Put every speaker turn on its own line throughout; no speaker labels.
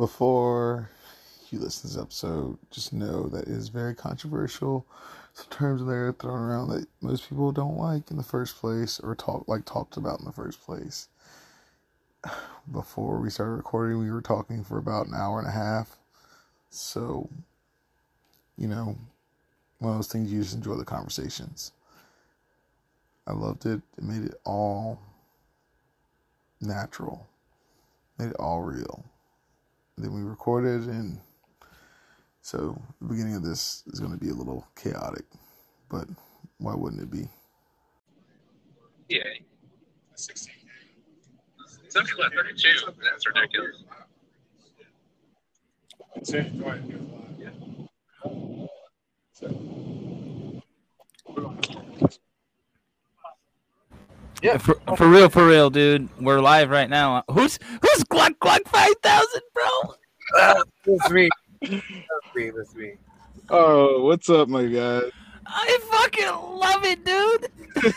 before you listen to this episode, just know that it is very controversial. Some terms in there thrown around that most people don't like in the first place or talk like talked about in the first place. Before we started recording, we were talking for about an hour and a half. So, you know, one of those things you just enjoy the conversations. I loved it. It made it all natural, made it all real. And then we recorded, and so the beginning of this is going to be a little chaotic, but why wouldn't it be?
Yeah. 16. Some people have 32. That's ridiculous.
Yeah, for, for real, for real, dude. We're live right now. Who's who's Gluck Gluck five thousand, bro?
Uh, that's me. That's me. That's me.
Oh, what's up, my guys?
I fucking love it, dude.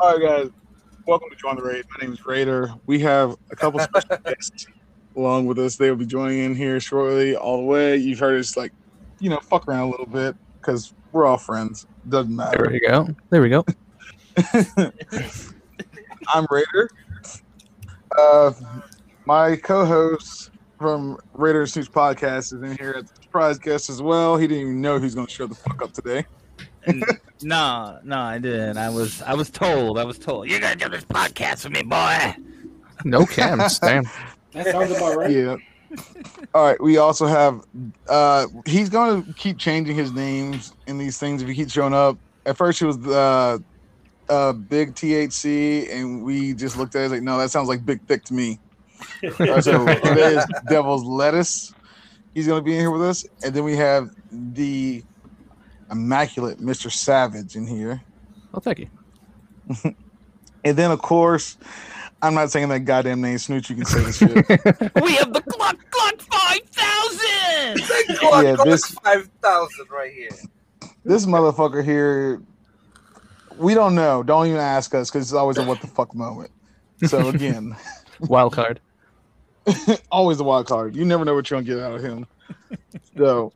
All right, guys. Welcome to Join the Raid. My name is Raider. We have a couple special guests along with us. They will be joining in here shortly, all the way. You've heard us, like, you know, fuck around a little bit because we're all friends. Doesn't matter.
There we go. There we go.
I'm Raider. Uh, my co-host from Raider Snooch Podcast is in here as a surprise guest as well. He didn't even know he was going to show the fuck up today.
no, no, I didn't. I was I was told. I was told you're gonna do this podcast with me, boy.
No cams, damn.
That sounds about right.
Yeah. All right. We also have. Uh, he's going to keep changing his names in these things if he keeps showing up. At first, he was uh, uh, Big THC, and we just looked at it like, no, that sounds like Big Thick to me. So today is Devil's Lettuce. He's going to be in here with us, and then we have the immaculate Mr. Savage in here,
Well, thank you.
and then of course, I'm not saying that goddamn name, Snooch. You can say this shit.
we have the Gluck Gluck five thousand.
Gluck,
Yeah,
Gluck
this-
5,000 right here.
this motherfucker here, we don't know. Don't even ask us because it's always a what the fuck moment. So again,
Wild card.
always a wild card. You never know what you're gonna get out of him. So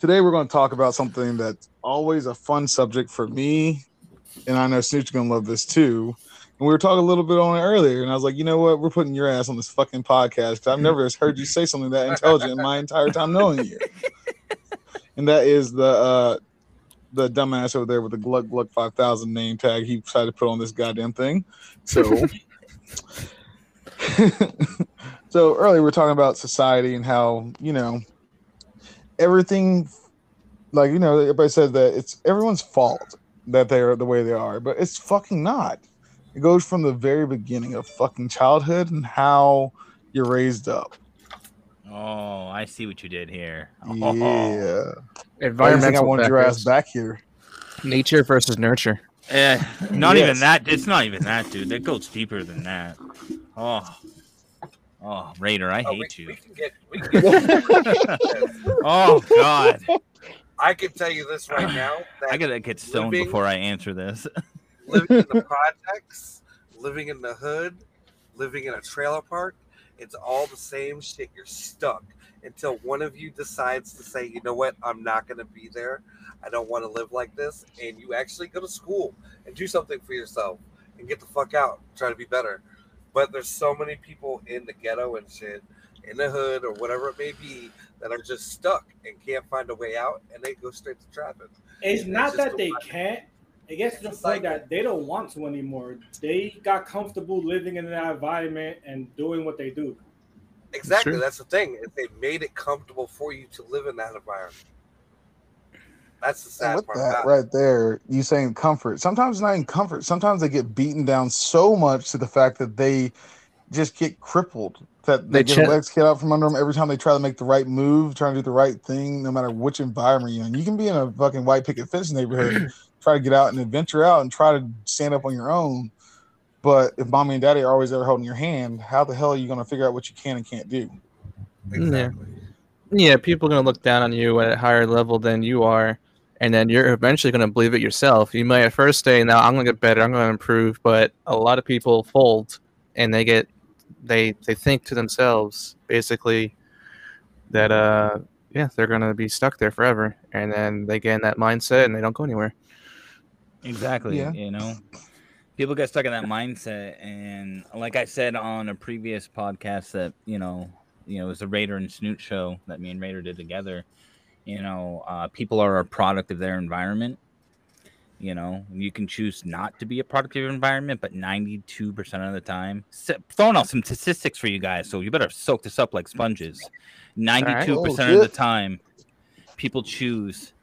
today we're gonna talk about something that's always a fun subject for me, and I know Snooch's gonna love this too. And we were talking a little bit on it earlier, and I was like, you know what? We're putting your ass on this fucking podcast because I've never heard you say something that intelligent in my entire time knowing you. And that is the uh the dumbass over there with the Gluck five thousand name tag he decided to put on this goddamn thing. So so earlier we are talking about society and how, you know, everything like you know, everybody says that it's everyone's fault that they're the way they are, but it's fucking not. It goes from the very beginning of fucking childhood and how you're raised up.
Oh, I see what you did here. Oh.
Yeah.
Oh.
Why do you think I
Environmental
wanted your ass back here?
Nature versus nurture.
Yeah, not
Yes.
even that. It's not even that, dude. That goes deeper than that. Oh, oh, Raider, I
Oh,
hate
we
you.
can get. We can get
Oh God,
I can tell you this right now. That
I gotta get stoned
living-
before I answer this.
living in the projects, living in the hood, living in a trailer park, it's all the same shit. You're stuck until one of you decides to say, you know what, I'm not going to be there. I don't want to live like this. And you actually go to school and do something for yourself and get the fuck out, try to be better. But there's so many people in the ghetto and shit, in the hood or whatever it may be, that are just stuck and can't find a way out and they go straight to traffic.
It's
It's
not that they can't. It gets to the
It's
point
like-
that they don't want to anymore. They got comfortable living in that environment and doing what they do.
Exactly.
true.
That's the thing. If they made it comfortable for you to live in that environment. That's the
And
sad
with
part
that
about it.
right there, you saying comfort. Sometimes not in comfort. Sometimes they get beaten down so much to the fact that they just get crippled. That they,
They
get
ch-
legs kicked out from under them every time they try to make the right move, trying to do the right thing, no matter which environment you're in. You can be in a fucking white picket fence neighborhood, try to get out and adventure out and try to stand up on your own. But if mommy and daddy are always there holding your hand, how the hell are you going to figure out what you can and can't do?
Exactly.
Yeah, people are gonna look down on you at a higher level than you are, and then you're eventually gonna believe it yourself. You might at first say, "Now I'm gonna get better. I'm gonna improve," but a lot of people fold and they get they they think to themselves basically that uh yeah they're gonna be stuck there forever, and then they get in that mindset and they don't go anywhere.
Exactly.
Yeah.
You know, people get stuck in that mindset, and like I said on a previous podcast, that you know, you know, it was the Raider and Snooch show that me and Raider did together. You know, uh, people are a product of their environment. You know, you can choose not to be a product of your environment, but 92% of the time, s- throwing out some statistics for you guys, so you better soak this up like sponges. 92%
Oh,
of the time, people choose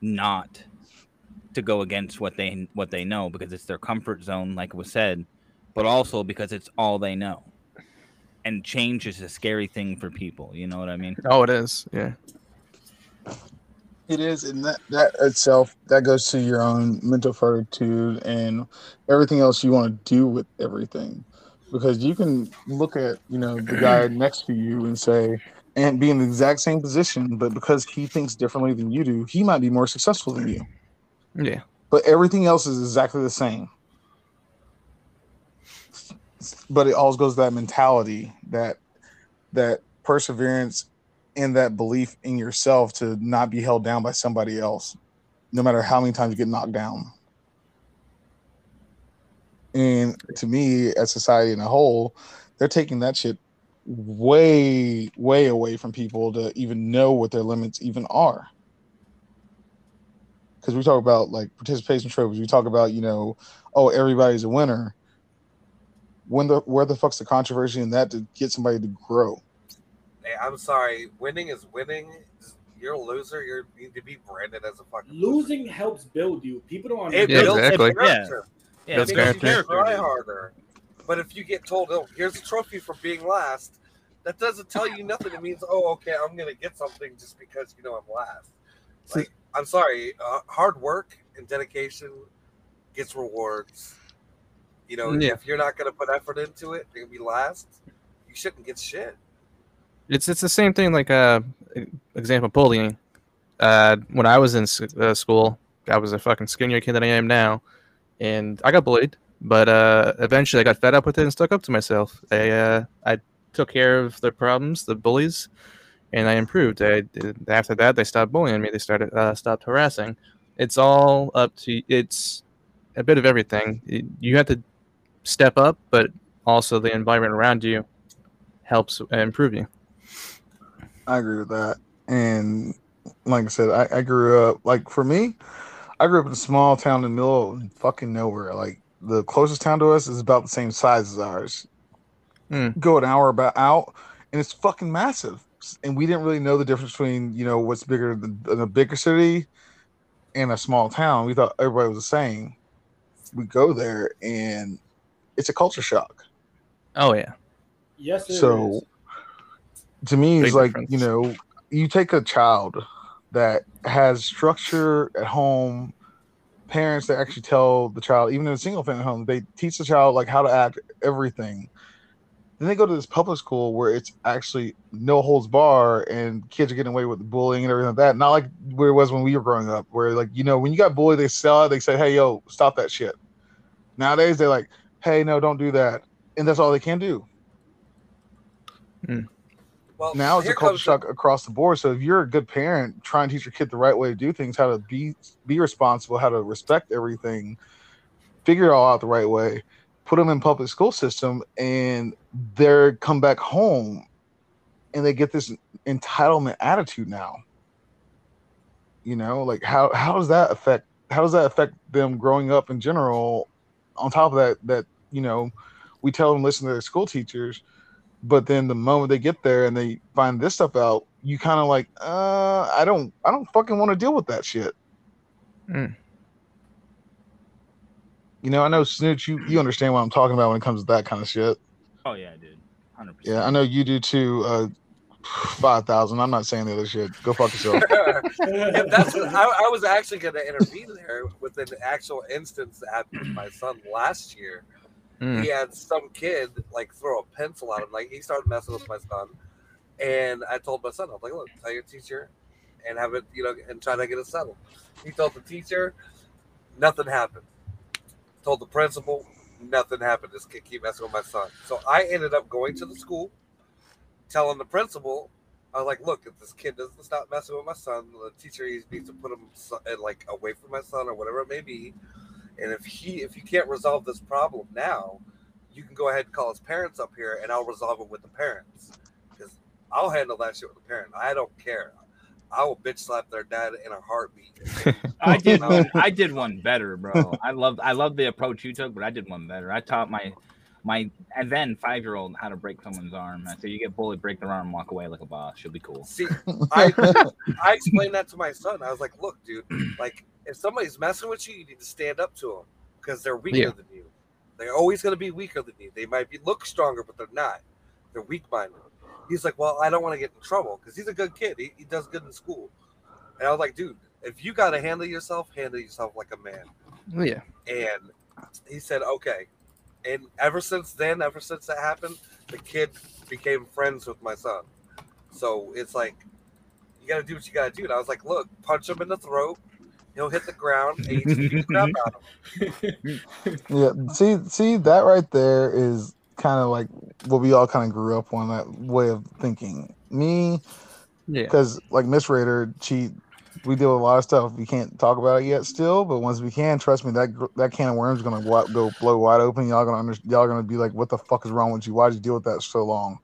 not to go against what they what they know because it's their comfort zone, like was said, but also because it's all they know. And change is a scary thing for people. You know what I mean?
Oh, it is. Yeah.
It is, and that that itself that goes to your own mental fortitude and everything else you want to do with everything, because you can look at you know the guy next to you and say and be in the exact same position, but because he thinks differently than you do, he might be more successful than you.
Yeah.
But everything else is exactly the same. But it always goes to that mentality, that that perseverance and that belief in yourself to not be held down by somebody else, no matter how many times you get knocked down. And to me, as society in a whole, they're taking that shit way, way away from people to even know what their limits even are. Because we talk about like participation trophies, we talk about, you know, oh, everybody's a winner. When the where the fuck's the controversy in that to get somebody to grow?
Hey, I'm sorry. Winning is winning. You're a loser. You need to be branded as a fucking
Losing helps build you. People don't
It
understand.
Yeah,
builds
exactly.
character.
Yeah,
That's
It
because
makes you
character.
try harder. But if you get told, "Oh, here's a trophy for being last," that doesn't tell you nothing. It means, "Oh, okay, I'm gonna get something just because you know I'm last." Like, I'm sorry. Uh, hard work and dedication gets rewards. You know,
Yeah.
if you're not gonna put effort into it, you're gonna be last. You shouldn't get shit.
It's it's the same thing like uh example bullying. Uh, when I was in uh, school, I was a fucking skinnier kid than I am now, and I got bullied. But uh, eventually, I got fed up with it and stuck up to myself. I uh, I took care of the problems, the bullies, and I improved. I, after that, they stopped bullying me. They started uh, stopped harassing. It's all up to it's a bit of everything. You- have to step up, but also the environment around you helps improve you.
I agree with that. And like I said, I, I grew up like for me, I grew up in a small town in the middle of fucking nowhere. Like the closest town to us is about the same size as ours.
Hmm.
Go an hour about out, and it's fucking massive. And we didn't really know the difference between you know what's bigger than a bigger city and a small town. We thought everybody was the same. We go there, and it's a culture shock.
Oh yeah.
Yes, it
So
is.
To me, it's like
difference.
you know, you take a child that has structure at home, parents that actually tell the child, even in a single family home, they teach the child like how to act, everything. Then they go to this public school where it's actually no holds bar and kids are getting away with the bullying and everything like that. Not like where it was when we were growing up, where like you know when you got bullied, they sell it, they say, "Hey, yo, stop that shit." Nowadays, they're like, "Hey, no, don't do that," and that's all they can do hmm.
Well,
now it's a culture
the-
shock across the board. So if you're a good parent, try and teach your kid the right way to do things, how to be be responsible, how to respect everything, figure it all out the right way, put them in public school system, and they're come back home, and they get this entitlement attitude now. You know, like how how does that affect how does that affect them growing up in general? On top of that, that you know, we tell them listen to their school teachers but then the moment they get there and they find this stuff out you kind of like uh i don't i don't fucking want to deal with that shit
Mm.
you know i know snooch you you understand what i'm talking about when it comes to that kind of shit
Oh yeah, dude. 100%.
yeah i know you do too uh 5000 i'm not saying the other shit go fuck yourself
Yeah, that's what, I, I was actually going to intervene there with an actual instance that happened with my son last year.
Mm.
He had some kid like throw a pencil at him, like he started messing with my son, and I told my son, I was like, "Look, tell your teacher, and have it, you know, and try to get it settled." He told the teacher, nothing happened. Told the principal, Nothing happened. This kid keep messing with my son. So I ended up going to the school, telling the principal, I was like, look, if this kid doesn't stop messing with my son, the teacher needs to put him like away from my son or whatever it may be. And if he if you can't resolve this problem now, you can go ahead and call his parents up here and I'll resolve it with the parents. Because I'll handle that shit with the parent. I don't care. I will bitch slap their dad in a heartbeat.
I did one, I did one better, bro. I love I love the approach you took, but I did one better. I taught my my and then five year old how to break someone's arm. I said you get bullied, break their arm, walk away like a boss. She'll be cool.
See, I I explained that to my son. I was like, look, dude, like if somebody's messing with you, you need to stand up to them because they're weaker
Yeah.
than you. They're always going to be weaker than you. They might be look stronger, but they're not. They're weak minded. He's like, well, I don't want to get in trouble because he's a good kid. He, he does good in school. And I was like, dude, if you got to handle yourself, handle yourself like a man.
Oh, yeah.
And he said, okay. And ever since then, ever since that happened, the kid became friends with my son. So it's like, you got to do what you got to do. And I was like, look, punch him in the throat. He'll hit the ground and you beat the crap out of him.
Yeah, see, see that right there is kind of like what we all kind of grew up on that way of thinking. Me,
Yeah.
because like Miss Raider, she, we deal with a lot of stuff. We can't talk about it yet, still, but once we can, trust me, that that can of worms is gonna wa- go blow wide open. Y'all gonna under, y'all gonna be like, what the fuck is wrong with you? Why did you deal with that so long?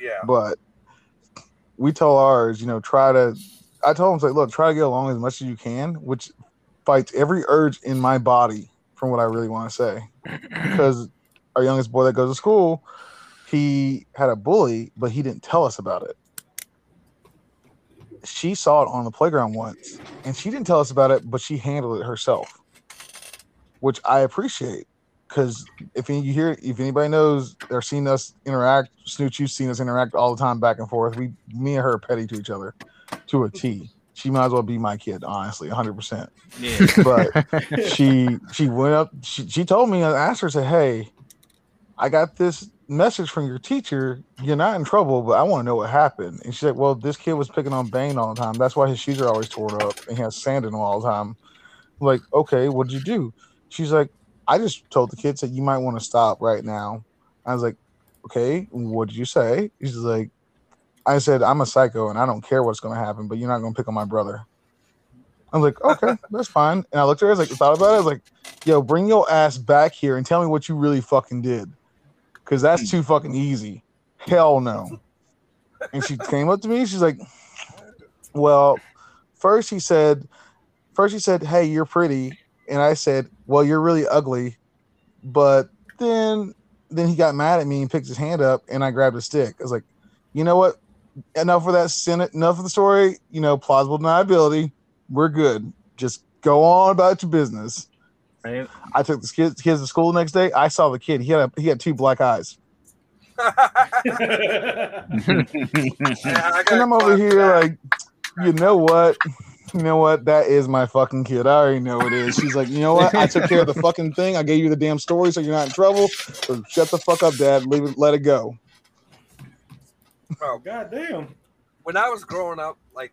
Yeah.
But we tell ours, you know, try to. I told him, say, look, try to get along as much as you can, which fights every urge in my body from what I really want to say. Because our youngest boy that goes to school, he had a bully, but he didn't tell us about it. She saw it on the playground once, and she didn't tell us about it, but she handled it herself, which I appreciate. Because if you hear, if anybody knows or seen us interact, Snooch, you've seen us interact all the time back and forth. We, me and her, are petty to each other, to a T. She might as well be my kid, honestly, hundred percent.
Yeah.
But she she went up. She, she told me. I asked her, said, "Hey, I got this message from your teacher. You're not in trouble, but I want to know what happened." And she said, "Well, this kid was picking on Bane all the time. That's why his shoes are always torn up and he has sand in them all the time." I'm like, okay, what did you do? She's like, I just told the kid said you might want to stop right now. I was like, okay, what did you say? She's like, I said I'm a psycho and I don't care what's going to happen, but you're not going to pick on my brother. I'm like, okay, that's fine. And I looked at her, I was like, thought about it. I was like, yo, bring your ass back here and tell me what you really fucking did. Cause that's too fucking easy. Hell no. And she came up to me, she's like, Well, first he said, first he said, Hey, you're pretty. And I said, Well, you're really ugly. But then then he got mad at me and picked his hand up and I grabbed a stick. I was like, you know what? Enough for that Senate, enough of the story, you know, plausible deniability. We're good. Just go on about your business.
Right?
I took the kids, kids to school the next day. I saw the kid. He had a, he had two black eyes.
Yeah, I
And I'm over here
clap
like, you know what? You know what? That is my fucking kid. I already know it is. She's like, you know what? I took care of the fucking thing. I gave you the damn story, so you're not in trouble. So shut the fuck up, Dad. Leave it. Let it go.
That, bro.
God damn.
When I was growing up, like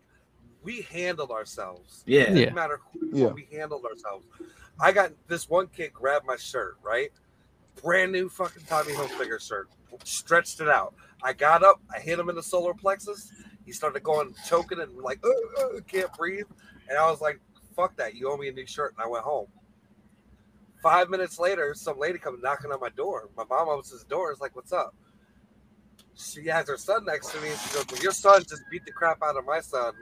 we handled ourselves.
Yeah.
It
Yeah.
didn't matter who
Yeah.
we handled ourselves. I got this one kid grabbed my shirt, right? Brand new fucking Tommy Hilfiger shirt. Stretched it out. I got up, I hit him in the solar plexus. He started going choking and like, uh, uh, can't breathe. And I was like, fuck that. You owe me a new shirt. And I went home. Five minutes later, some lady comes knocking on my door. My mom opens the door. Is like, what's up? She has her son next to me. And she goes, well, your son just beat the crap out of my son.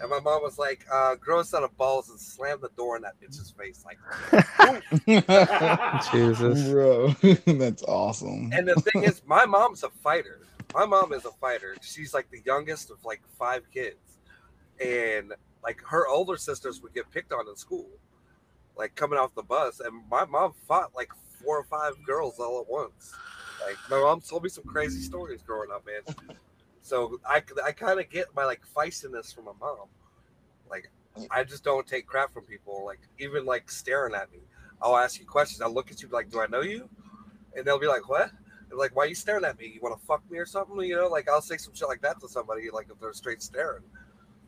And my mom was like, uh, grow a set of balls and slam the door in that bitch's face. Like,
Jesus.
Bro, that's awesome.
and the thing is, my mom's a fighter. My mom is a fighter. She's like the youngest of like five kids. And like her older sisters would get picked on in school, like coming off the bus. And my mom fought like four or five girls all at once. Like my mom told me some crazy stories growing up, man. So I, I kind of get my like feistiness from my mom. Like I just don't take crap from people. Like even like staring at me, I'll ask you questions. I'll look at you like, "Do I know you?" And they'll be like, "What?" And like, "Why are you staring at me? You want to fuck me or something?" You know, like I'll say some shit like that to somebody, like if they're straight staring.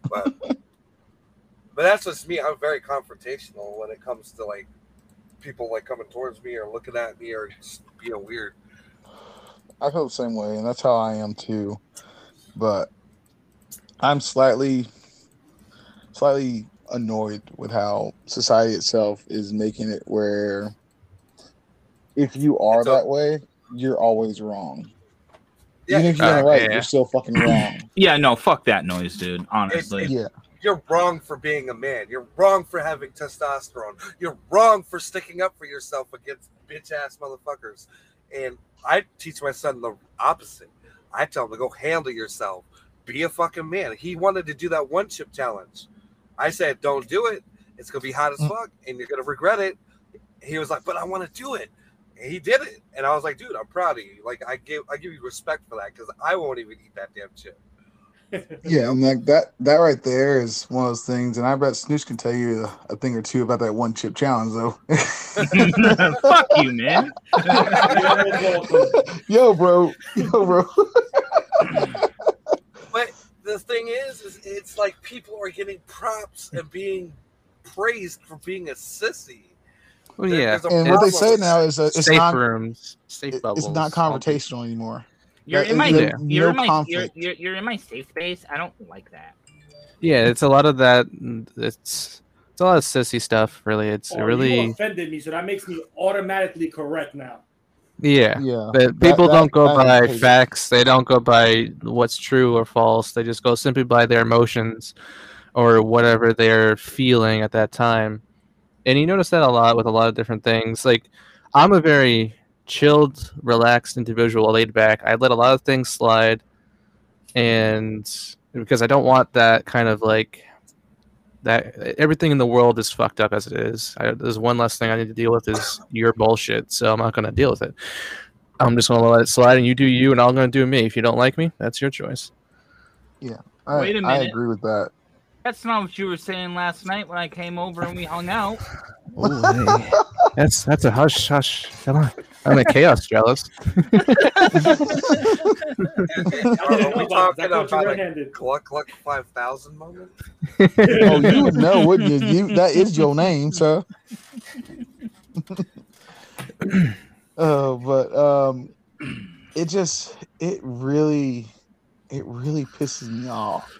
But but that's just me. I'm very confrontational when it comes to like people like coming towards me or looking at me or just being weird.
I feel the same way, and that's how I am too. But I'm slightly, slightly annoyed with how society itself is making it where if you are
It's a-
that way, you're always wrong.
Yeah,
Even if you're
uh,
right,
yeah.
you're still fucking wrong.
Yeah, no, fuck that noise, dude. Honestly.
yeah,
you're wrong for being a man. You're wrong for having testosterone. You're wrong for sticking up for yourself against bitch ass motherfuckers. And I teach my son the opposite. I tell him to go handle yourself. Be a fucking man. He wanted to do that one chip challenge. I said, don't do it. It's gonna be hot as
Mm.
fuck, and you're gonna regret it. He was like, but I want to do it. And he did it, and I was like, dude, I'm proud of you. Like I give I give you respect for that because I won't even eat that damn chip.
Yeah, and like that, that right there is one of those things. And I bet Snooch can tell you a, a thing or two about that one chip challenge, though.
fuck you, man.
Yo, bro, yo, bro.
But the thing is, is it's like people are getting props and being praised for being a sissy.
Well,
There-
yeah.
there's a
And what they say now is that it's
safe
not,
rooms, safe bubbles.
It's not confrontational anymore.
You're in my
is
Yeah.
you're
no
in my you're, you're, you're in my safe space. I don't like that.
Yeah, it's a lot of that. It's it's a lot of sissy stuff. Really, it's
Oh, You
really
offended me, so that makes me automatically correct now.
yeah.
Yeah,
But people
that-
don't go
that
by
hate
facts. They don't go by what's true or false. They just go simply by their emotions or whatever they're feeling at that time. And you notice that a lot with a lot of different things. Like I'm a very chilled, relaxed individual, laid back. I let a lot of things slide, and because I don't want that kind of like that everything in the world is fucked up as it is. I, there's one less thing I need to deal with is your bullshit, so I'm not going to deal with it. I'm just going to let it slide, and you do you, and I'm going to do me. If you don't like me, that's your choice.
Yeah, I,
Wait a
I
minute.
agree with that.
That's not what you were saying last night when I came over and we hung out.
that's that's a hush, hush. Come on, I'm a chaos jealous.
Are we
know about it.
talking
I thought you
about a
red-handed.
Gluck Gluck 5000 moment?
oh, you would know, wouldn't you? you that is your name, sir. Oh, but um, it just it really, it really pisses me off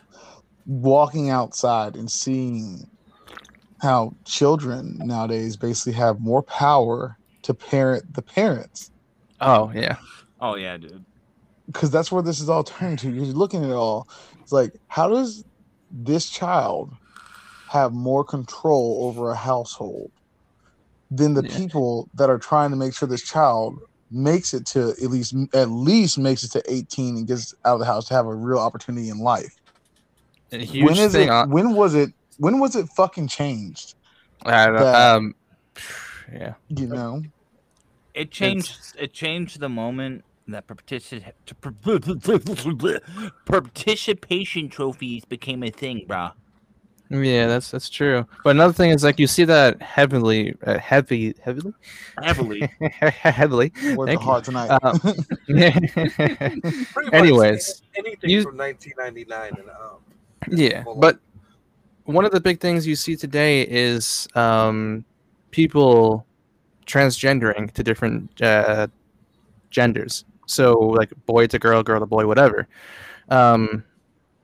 walking outside and seeing how children nowadays basically have more power to parent the parents
Oh yeah,
Oh yeah, dude.
because that's where this is all turning to. You're looking at it all. It's like, how does this child have more control over a household than the
Yeah.
people that are trying to make sure this child makes it to at least at least makes it to 18 and gets out of the house to have a real opportunity in life.
A huge
when is
thing.
it?
on,
When was it? When was it fucking changed?
I don't,
that-
um, yeah.
You know,
It changed. It changed the moment that partici- participation trophies became a thing, brah.
Yeah, that's that's true. But another thing is like you see that heavily, uh, heavy, heavily,
Heavily.
heavily.
words
Thank you.
hard tonight.
Pretty much
Anyways,
anything
you-
from 1999 and up.
Yeah, but one of the big things you see today is um, people transgendering to different uh, genders. So like boy to girl, girl to boy, whatever. Um,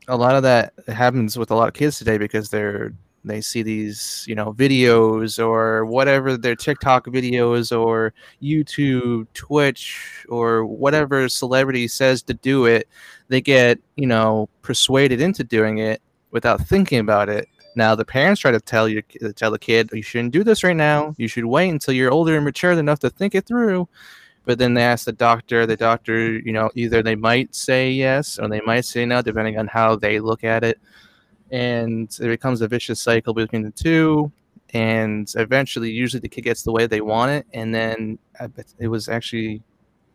a lot of that happens with a lot of kids today because they're they see these you know videos or whatever their TikTok videos or YouTube, Twitch or whatever celebrity says to do it, they get you know persuaded into doing it without thinking about it. Now the parents try to tell you tell the kid you shouldn't do this right now. You should wait until you're older and mature enough to think it through. But then they ask the doctor. The doctor, you know, either they might say yes or they might say no, depending on how they look at it. And it becomes a vicious cycle between the two. And eventually, usually the kid gets the way they want it. And then it was actually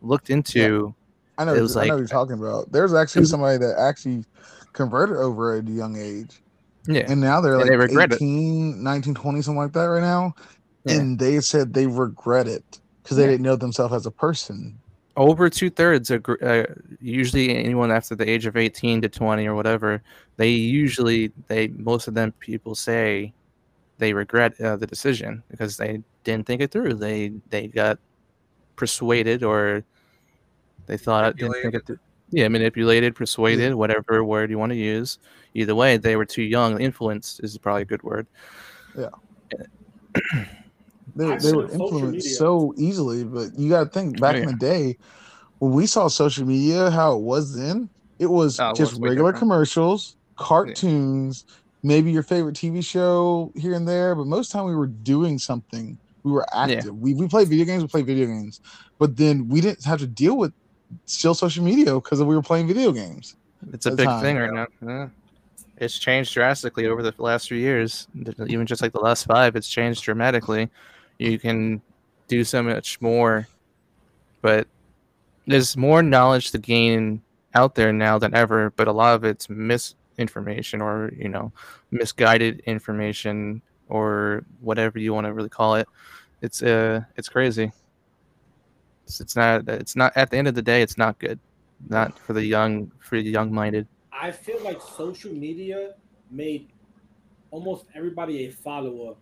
looked into.
I know.
It was
I know
like-
what you're talking about. There's actually somebody that actually converted over at a young age.
Yeah.
and now they're
And
like
they regret it.
19 20 something like that right now
Yeah.
and they said they regret it because they
Yeah.
didn't know themselves as a person
over two thirds uh, usually anyone after the age of 18 to 20 or whatever they usually they most of them people say they regret uh, the decision because they didn't think it through. They they got persuaded or they thought didn't think it through. Yeah, manipulated, persuaded, whatever word you want to use. Either way, they were too young. Influenced is probably a good word.
they, they were influenced
media.
so easily. But you got to think back
Oh,
in the day when we saw social media, how it was then. It was
Oh, it
just
was
regular commercials, cartoons, maybe your favorite TV show here and there. But most time we were doing something. We were active. We we played video games. We played video games. But then we didn't have to deal with still social media because we were playing video games.
It's a big
time,
thing right now. Yeah. It's changed drastically over the last few years. Even just like the last five, it's changed dramatically. You can do so much more, but there's more knowledge to gain out there now than ever. But a lot of it's misinformation or you know misguided information or whatever you want to really call it. It's uh, it's crazy. It's, it's not. It's not. At the end of the day, it's not good. Not for the young, for the young-minded.
I feel like social media made almost everybody a follower.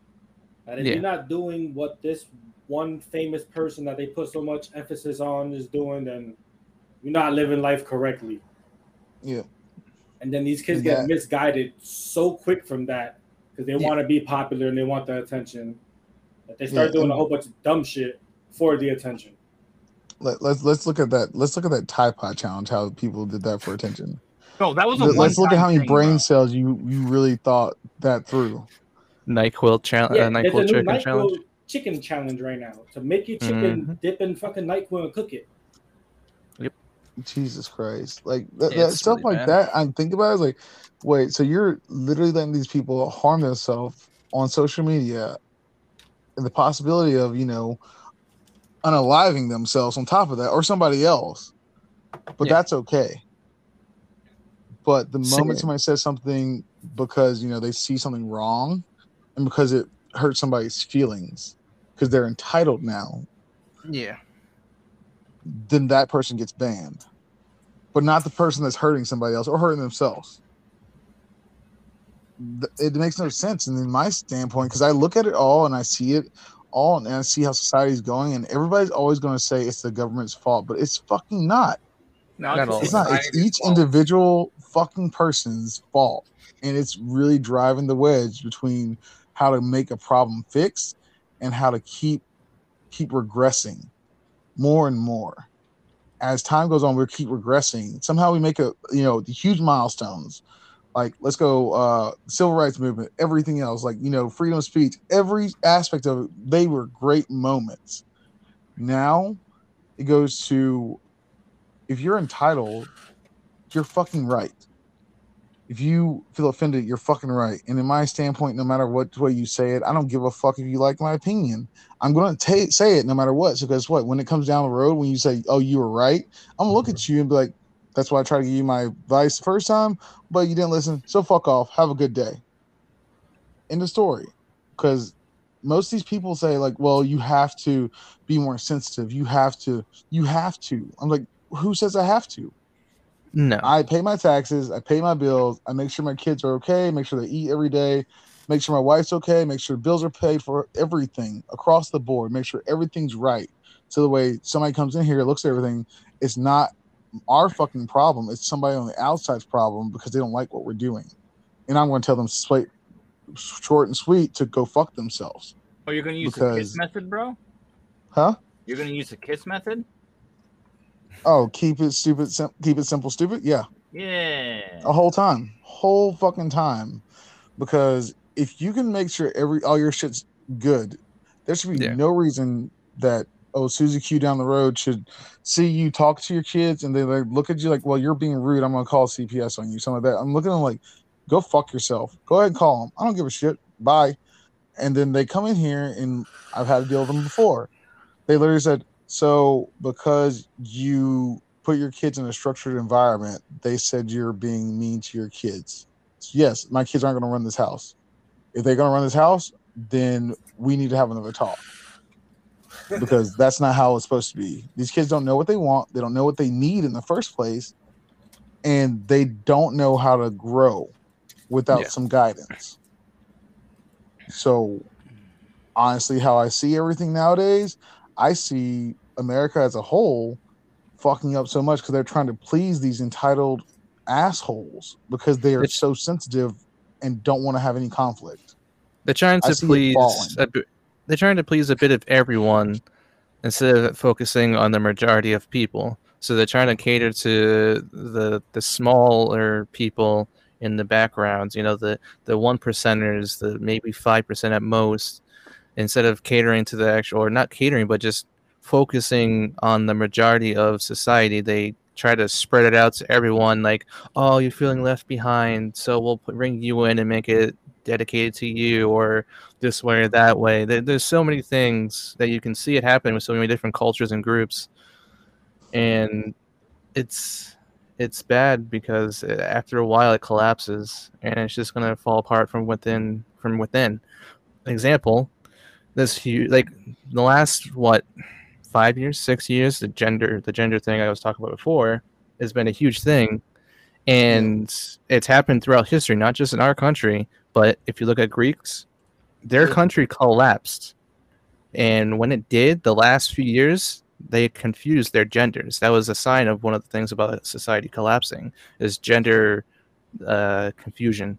And if
Yeah.
you're not doing what this one famous person that they put so much emphasis on is doing, then you're not living life correctly.
Yeah.
And then these kids
And
get misguided so quick from that because they
Yeah.
want to be popular and they want the attention. That they start
Yeah,
doing a whole bunch of dumb shit for the attention.
Let, let's let's look at that. Let's look at that Tide Pod challenge. How people did that for attention.
No, that was a
Let- Let's look at how many brain cells you you really thought that through.
Nyquil challenge,
Yeah,
uh,
there's a
Nyquil
new
chicken
NyQuil
challenge.
chicken challenge right now to make your chicken
Mhm.
dip in fucking NyQuil and cook it.
Jesus Christ! Like that, that stuff
really
like
bad.
that. I'm thinking about it, like, wait, so you're literally letting these people harm themselves on social media, and the possibility of you know unaliving themselves on top of that, or somebody else. But
Yeah.
that's okay. But the
Same.
moment somebody says something because you know they see something wrong, and because it hurts somebody's feelings, because they're entitled now,
Yeah,
then that person gets banned, but not the person that's hurting somebody else or hurting themselves. It makes no sense. And in my standpoint, because I look at it all and I see it all and I see how society's going, and everybody's always going to say it's the government's fault, but it's fucking not.
No,
Not all.
It's not. It's each individual fucking person's fault, and it's really driving the wedge between how to make a problem fixed and how to keep keep regressing more and more. As time goes on, we keep regressing. Somehow we make a you know the huge milestones, like let's go uh civil rights movement, everything else, like you know freedom of speech, every aspect of it. They were great moments. Now it goes to if you're entitled, you're fucking right. If you feel offended, you're fucking right. And in my standpoint, no matter what way you say it, I don't give a fuck if you like my opinion. I'm going to say it no matter what. So guess what? When it comes down the road, when you say, "Oh, you were right," I'm gonna look at you and be like, "That's why I tried to give you my advice the first time, but you didn't listen. So fuck off. Have a good day." End of story. Because most of these people say like, "Well, you have to be more sensitive. You have to. You have to." I'm like, who says I have to?
No,
I pay my taxes, I pay my bills, I make sure my kids are okay, make sure they eat every day, make sure my wife's okay, make sure bills are paid for everything across the board, make sure everything's right. So the way somebody comes in here, looks at everything, it's not our fucking problem, it's somebody on the outside's problem because they don't like what we're doing. And I'm going to tell them straight, short and sweet to go fuck themselves.
Oh, you're gonna use the kiss method, bro?
Huh?
You're gonna use the kiss method?
Oh, keep it stupid, sim- keep it simple, stupid. Yeah.
Yeah.
a whole time, whole fucking time, because if you can make sure every all your shit's good, there should be
Yeah.
no reason that oh Susie Q down the road should see you talk to your kids and they like look at you like well you're being rude I'm gonna call CPS on you something like that. I'm looking at them like go fuck yourself. Go ahead and call them. I don't give a shit. Bye. And then they come in here and I've had to deal with them before. They literally said so because you put your kids in a structured environment, they said you're being mean to your kids. Yes, my kids aren't going to run this house. If they're going to run this house, then we need to have another talk because that's not how it's supposed to be. These kids don't know what they want, they don't know what they need in the first place, and they don't know how to grow without
Yeah.
some guidance. So, honestly, how I see everything nowadays, I see America as a whole fucking up so much because they're trying to please these entitled assholes because they are
It's-
so sensitive and don't want to have any conflict.
They're trying to please. A bit, they're trying to please a bit of everyone instead of focusing on the majority of people. So they're trying to cater to the the smaller people in the backgrounds. You know, the the one percenters, the maybe five percent at most, instead of catering to the actual, or not catering, but just focusing on the majority of society. They try to spread it out to everyone. Like, oh, you're feeling left behind, so we'll bring you in and make it dedicated to you or this way or that way. There, there's so many things that you can see it happen with so many different cultures and groups, and it's it's bad because uh, after a while it collapses and it's just gonna fall apart from within from within. Example, this huge like the last what five years, six years, the gender the gender thing I was talking about before has been a huge thing, and it's happened throughout history, not just in our country, but if you look at Greeks, their country collapsed. And when it did, the last few years, they confused their genders. That was a sign of one of the things about society collapsing is gender uh, confusion.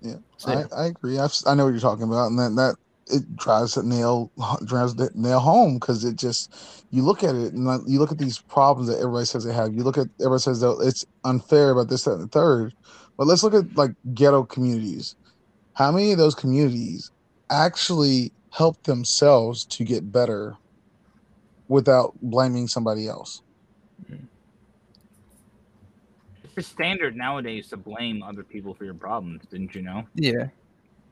Yeah,
So, yeah.
I, I agree. I've, I know what you're talking about, and that that it drives it nail drives the nail home because it just you look at it and you look at these problems that everybody says they have. You look at everybody says that it's unfair about this, that, and the third. But let's look at like ghetto communities. How many of those communities actually help themselves to get better without blaming somebody else?
It's the standard nowadays to blame other people for your problems, didn't you know?
yeah.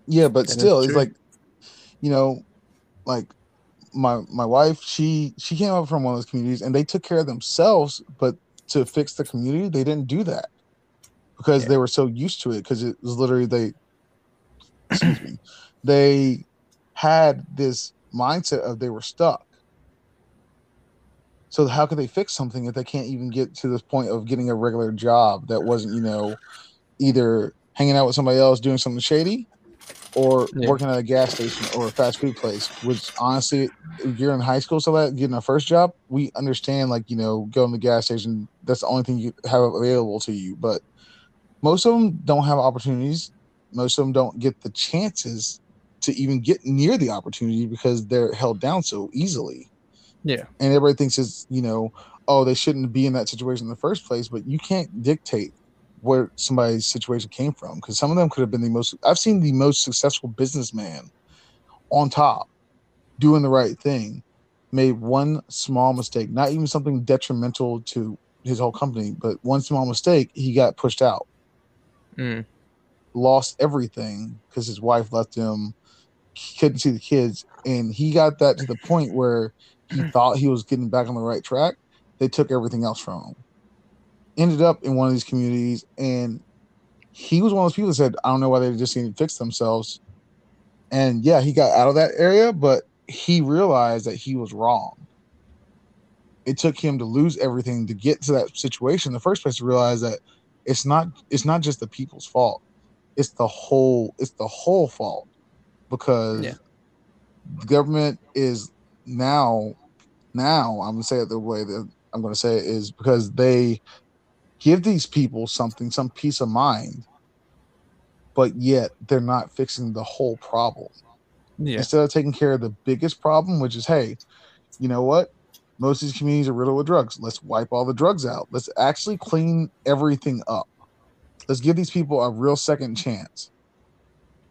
Yeah, but
That is
still, it's like, you know, like my my wife, she she came up from one of those communities, and they took care of themselves. But to fix the community, they didn't do that because
Yeah.
they were so used to it. Because it was literally they, excuse me, they had this mindset of they were stuck. So how could they fix something if they can't even get to this point of getting a regular job that wasn't, you know, either hanging out with somebody else doing something shady or
Yeah.
working at a gas station or a fast food place, which honestly, if you're in high school, so that getting a first job, we understand like, you know, going to the gas station, that's the only thing you have available to you. But most of them don't have opportunities. Most of them don't get the chances to even get near the opportunity because they're held down so easily.
Yeah.
And everybody thinks it's, you know, oh, they shouldn't be in that situation in the first place, but you can't dictate where somebody's situation came from because some of them could have been the most I've seen the most successful businessman on top doing the right thing made one small mistake, not even something detrimental to his whole company, but one small mistake, he got pushed out,
Mm.
lost everything because his wife left him, couldn't see the kids, and he got that to the point where he thought he was getting back on the right track. They took everything else from him. Ended up in one of these communities, and he was one of those people that said, "I don't know why they just didn't fix themselves." And yeah, he got out of that area, but he realized that he was wrong. It took him to lose everything to get to that situation in the first place to realize that it's not it's not just the people's fault. It's the whole it's the whole fault because
Yeah.
the government is now now I'm gonna say it the way that I'm gonna say it is because they give these people something, some peace of mind, but yet they're not fixing the whole problem
Yeah.
instead of taking care of the biggest problem, which is, hey, you know what? Most of these communities are riddled with drugs. Let's wipe all the drugs out. Let's actually clean everything up. Let's give these people a real second chance.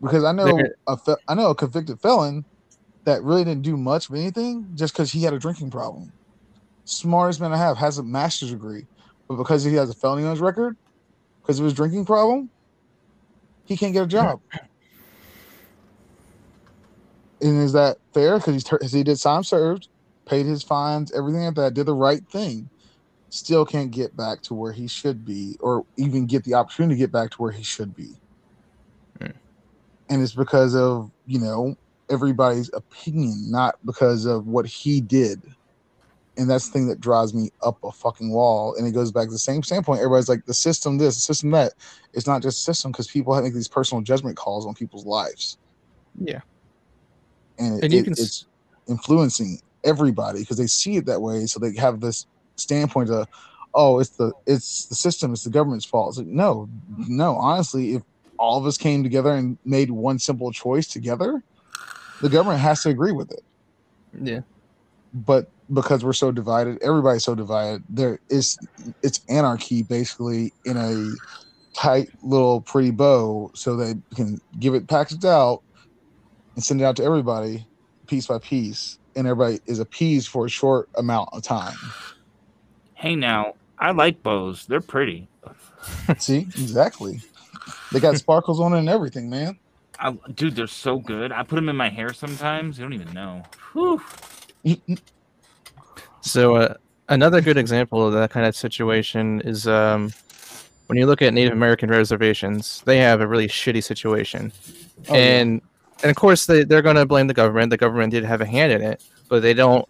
Because I know a fe- I know a convicted felon that really didn't do much of anything just because he had a drinking problem. Smartest man I have has a master's degree, but because he has a felony on his record, because of his drinking problem, he can't get a job. And is that fair? Because he's 'cause he did time served, paid his fines, everything like that, did the right thing. Still can't get back to where he should be, or even get the opportunity to get back to where he should be.
Hmm.
And it's because of you know everybody's opinion, not because of what he did. And that's the thing that drives me up a fucking wall. And it goes back to the same standpoint. Everybody's like, the system this, the system that. It's not just system because people have make these personal judgment calls on people's lives.
Yeah.
And,
And
it,
can
it's influencing everybody because they see it that way. So they have this standpoint of, oh, it's the it's the system, it's the government's fault. It's like, no, no, honestly, if all of us came together and made one simple choice together, the government has to agree with it
Yeah.
but because we're so divided, everybody's so divided. There is it's anarchy basically in a tight little pretty bow, so they can give it packaged out and send it out to everybody piece by piece, and everybody is appeased for a short amount of time.
Hey, now I like bows. They're pretty.
See, exactly. They got sparkles on it and everything, man.
I, dude, they're so good. I put them in my hair sometimes. You don't even know. Whew.
So uh, another good example of that kind of situation is um, when you look at Native American reservations, they have a really shitty situation,
Oh, yeah.
and and of course they they're going to blame the government. The government did have a hand in it, but they don't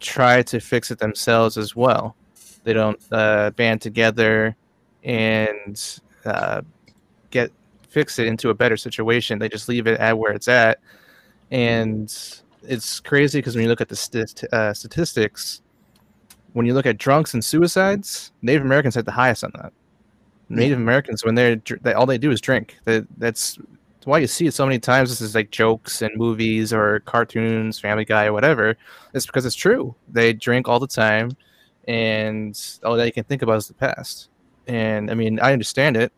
try to fix it themselves as well. They don't uh, band together and uh, get fix it into a better situation. They just leave it at where it's at, and it's crazy because when you look at the st- uh, statistics, when you look at drunks and suicides, Native Americans had the highest on that. Native Americans, when they're dr- they, all they do is drink. That that's why you see it so many times. This is like jokes and movies or cartoons, Family Guy, or whatever. It's because it's true. They drink all the time, and all they can think about is the past. And I mean, I understand it.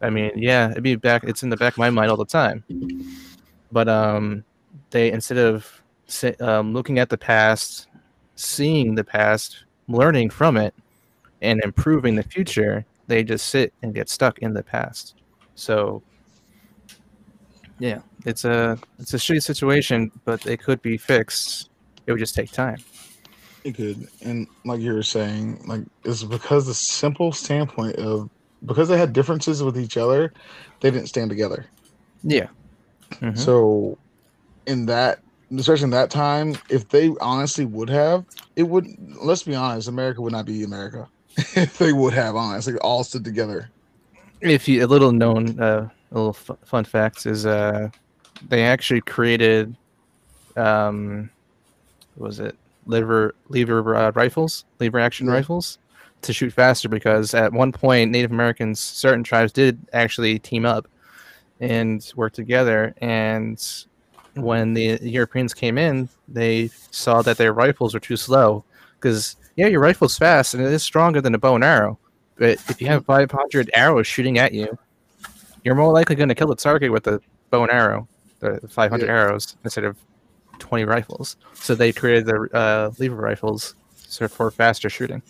I mean, yeah, it'd be back. It's in the back of my mind all the time. But um, they instead of um, looking at the past, seeing the past, learning from it, and improving the future, they just sit and get stuck in the past. So, yeah, it's a it's a shitty situation, but it could be fixed. It would just take time.
It could, and like you were saying, like it's because the simple standpoint of because they had differences with each other, they didn't stand together.
Yeah. Mhm.
So, in that, especially in that time, if they honestly would have, it would. Let's be honest, America would not be America if they would have honestly all stood together.
if you a little known uh, a little f- fun facts is uh they actually created um what was it lever lever uh, rifles lever action
Yeah.
rifles to shoot faster because at one point native americans certain tribes did actually team up and work together and when the europeans came in they saw that their rifles were too slow because yeah your rifle's fast and it is stronger than a bow and arrow but if you have 500 arrows shooting at you, you're more likely going to kill the target with a bow and arrow, the 500
Yeah.
arrows instead of 20 rifles. So they created the uh, lever rifles for faster shooting.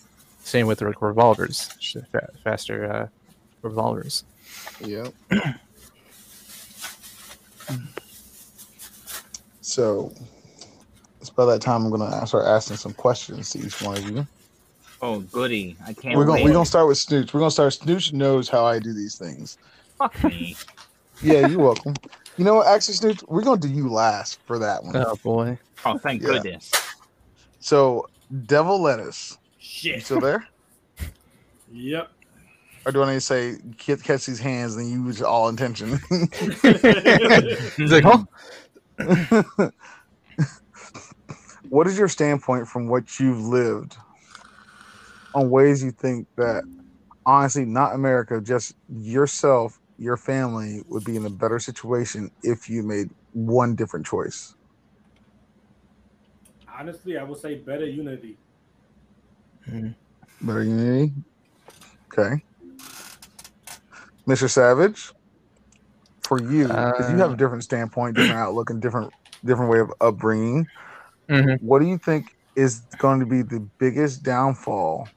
Same with the revolvers, fa- faster uh, revolvers.
Yep. so it's about that time I'm gonna start asking some questions to each one of you.
Oh, goody! I can't
We're gonna
wait.
we're gonna start with Snooch. We're gonna start. Snooch knows how I do these things.
Fuck me.
Yeah, you're welcome. You know what? Actually, Snooch, we're gonna do you last for that one.
Oh boy.
Oh, thank
Yeah.
goodness.
So, Devil Lettuce, you still there?
Yep.
Or do I need to say "Ca- catch these hands and use all intention?
He's like, huh?
what is your standpoint from what you've lived on ways you think that honestly not america just yourself your family would be in a better situation if you made one different choice
Honestly, I would say better unity.
Better unity okay. Mr savage for you because you have a different standpoint different outlook and different different way of upbringing.
Mhm.
what do you think is going to be the biggest downfall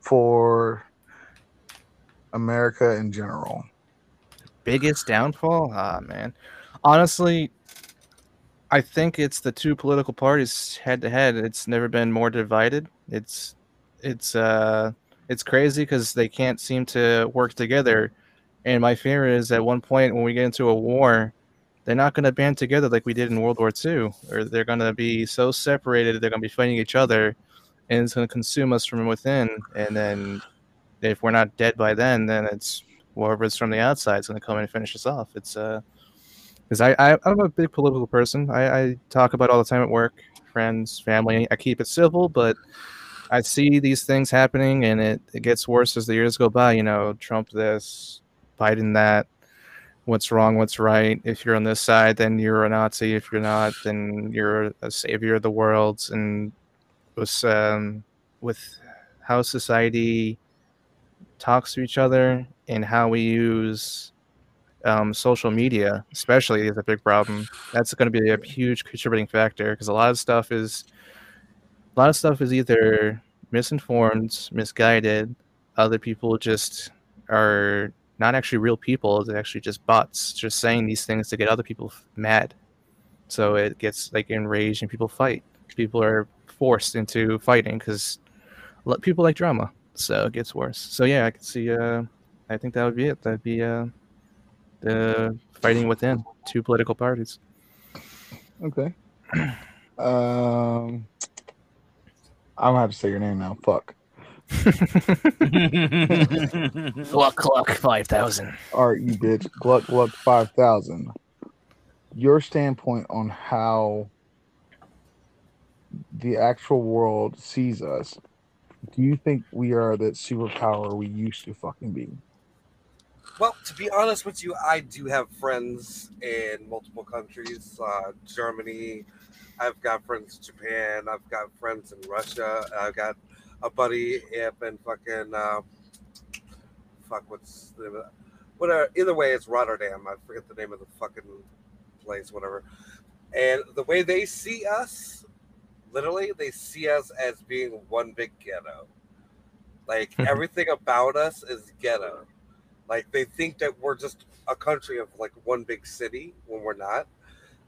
for America in general?
biggest downfall? Ah man. Honestly i think it's the two political parties head to head. It's never been more divided it's it's uh it's crazy because they can't seem to work together and my fear is at one point when we get into a war they're not going to band together like we did in World War II, or they're going to be so separated they're going to be fighting each other, and it's going to consume us from within. And then, if we're not dead by then, then it's whoever's from the outside is going to come and finish us off. It's uh, because I, I I'm a big political person. I, I talk about all the time at work, friends, family. I keep it civil, but I see these things happening, and it, it gets worse as the years go by. You know, Trump this, Biden that what's wrong, what's right. If you're on this side, then you're a Nazi. If you're not, then you're a savior of the world. And with um, with how society talks to each other and how we use um, social media, especially, is a big problem. That's going to be a huge contributing factor because a lot of stuff is a lot of stuff is either misinformed, misguided. Other people just are not actually real people. They're actually just bots, just saying these things to get other people mad. So it gets like enraged and people fight. People are forced into fighting because people like drama. So it gets worse. So yeah, I can see. Uh, I think that would be it. That'd be uh, the fighting within two political parties.
Okay. Um, I'm gonna have to say your name now. Fuck.
Gluck Gluck five thousand.
All right, you bitch. Gluck Gluck five thousand. Your standpoint on how the actual world sees us. Do you think we are that superpower we used to fucking be?
Well, to be honest with you, I do have friends in multiple countries. Uh, Germany, I've got friends in Japan, I've got friends in Russia, I've got a buddy up in fucking uh, fuck what's the name of that? Whatever. Either way, it's Rotterdam. I forget the name of the fucking place, whatever. And the way they see us, literally, they see us as being one big ghetto. Like everything about us is ghetto. Like they think that we're just a country of like one big city when we're not.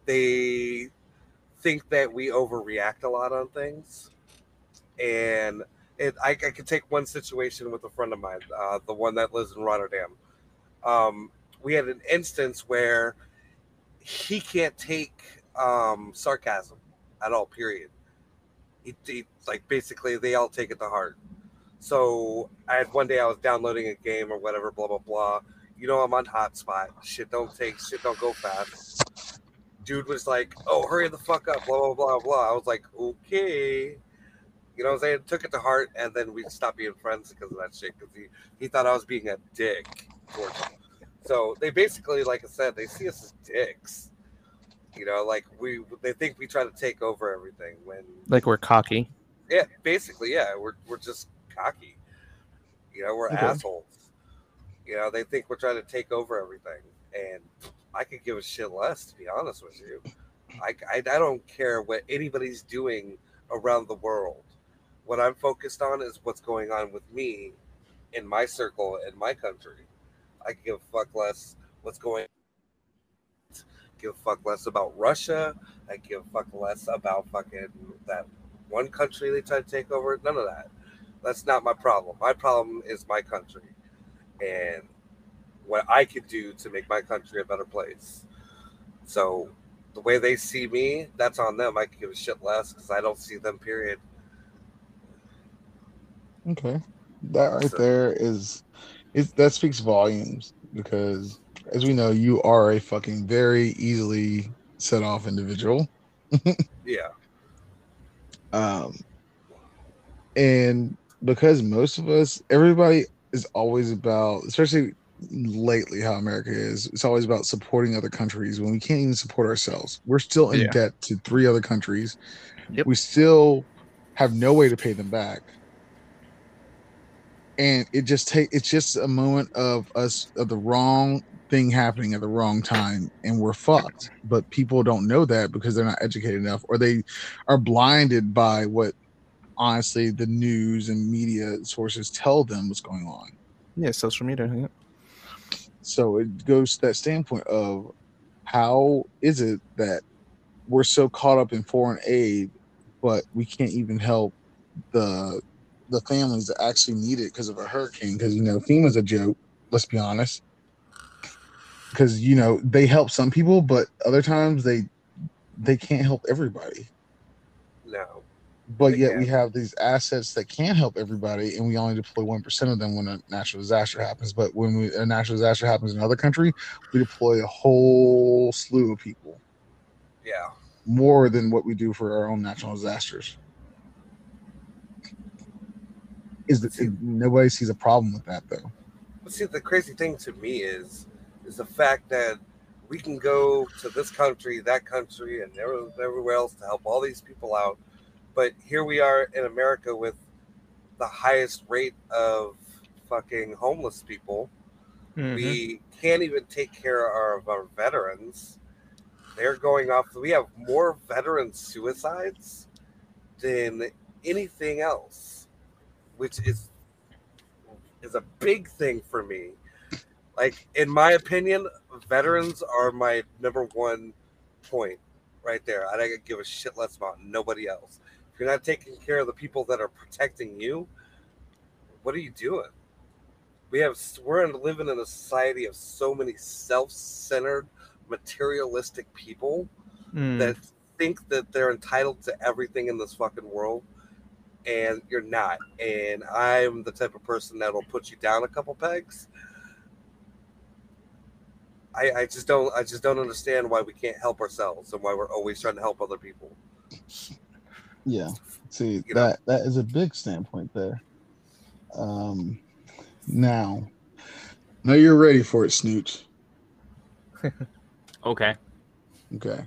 They think that we overreact a lot on things. And it, I, I could take one situation with a friend of mine, uh, the one that lives in Rotterdam. Um, we had an instance where he can't take um, sarcasm at all. Period. He, he, like basically they all take it to heart. So I had one day I was downloading a game or whatever, blah blah blah. You know I'm on hotspot. Shit don't take shit don't go fast. Dude was like, "Oh, hurry the fuck up!" Blah blah blah blah. I was like, "Okay." You know what I'm saying? Took it to heart, and then we stopped being friends because of that shit. Because he, he thought I was being a dick towards him. So they basically, like I said, they see us as dicks. You know, like we they think we try to take over everything when
Like we're cocky.
yeah, basically, yeah, we're we're just cocky. You know, we're
Okay.
assholes. You know, they think we're trying to take over everything, and I could give a shit less, to be honest with you. I, I, I don't care what anybody's doing around the world. What I'm focused on is what's going on with me in my circle in my country. I could give a fuck less what's going give a fuck less about Russia. I give a fuck less about fucking that one country they try to take over. None of that. That's not my problem. My problem is my country and what I could do to make my country a better place. So the way they see me, that's on them. I give a shit less because I don't see them. Period.
Okay, that right
So-
there is, it that speaks volumes because, as we know, you are a fucking very easily set off individual.
Yeah.
Um, and because most of us, everybody is always about, especially lately, how America is, it's always about supporting other countries when we can't even support ourselves. We're still in
Yeah.
debt to three other countries.
Yep.
We still have no way to pay them back. And it just take it's just a moment of us of the wrong thing happening at the wrong time and we're fucked. But people don't know that because they're not educated enough or they are blinded by what honestly the news and media sources tell them what's going on.
Yeah, social media. Yeah.
So it goes to that standpoint of how is it that we're so caught up in foreign aid, but we can't even help the the families that actually need it because of a hurricane? Because you know FEMA's a joke. Let's be honest. because you know they help some people, but other times they they can't help everybody.
No.
But yet we have these assets that can help everybody, and we only deploy one percent of them when a natural disaster happens. But when we, a natural disaster happens in another country, we deploy a whole slew of people,
Yeah.
more than what we do for our own natural disasters. Is that nobody sees a problem with that though?
But see, the crazy thing to me is, is the fact that we can go to this country, that country, and everywhere else to help all these people out, but here we are in America with the highest rate of fucking homeless people.
Mhm.
We can't even take care of our veterans. They're going off. We have more veteran suicides than anything else, which is is a big thing for me. Like in my opinion, veterans are my number one point right there. I don't give a shit less about nobody else. If you're not taking care of the people that are protecting you, what are you doing? We have we're living in a society of so many self-centered, materialistic people
Mm.
that think that they're entitled to everything in this fucking world and you're not and i'm the type of person that'll put you down a couple pegs I, I just don't i just don't understand why we can't help ourselves and why we're always trying to help other people
Yeah. See
You know?
that that is a big standpoint there. Um now now you're ready for it, Snooch.
Okay.
Okay.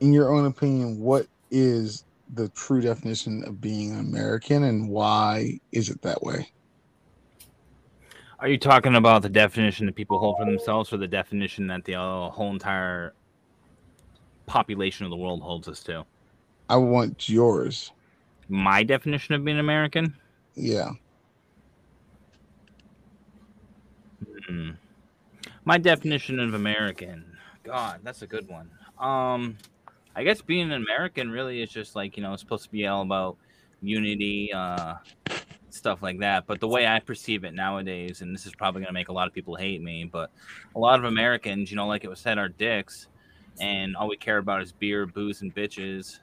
In your own opinion, what is the true definition of being an American and why is it that way?
Are you talking about the definition that people hold for themselves, or the definition that the uh, whole entire population of the world holds us to?
I want yours.
My definition of being American?
Yeah.
Hmm. My definition of American. God, that's a good one. Um, I guess being an American really is just like you know, it's supposed to be all about unity, uh, stuff like that. But the way I perceive it nowadays, and this is probably gonna make a lot of people hate me, but a lot of Americans, you know, like it was said, are dicks, and all we care about is beer, booze, and bitches,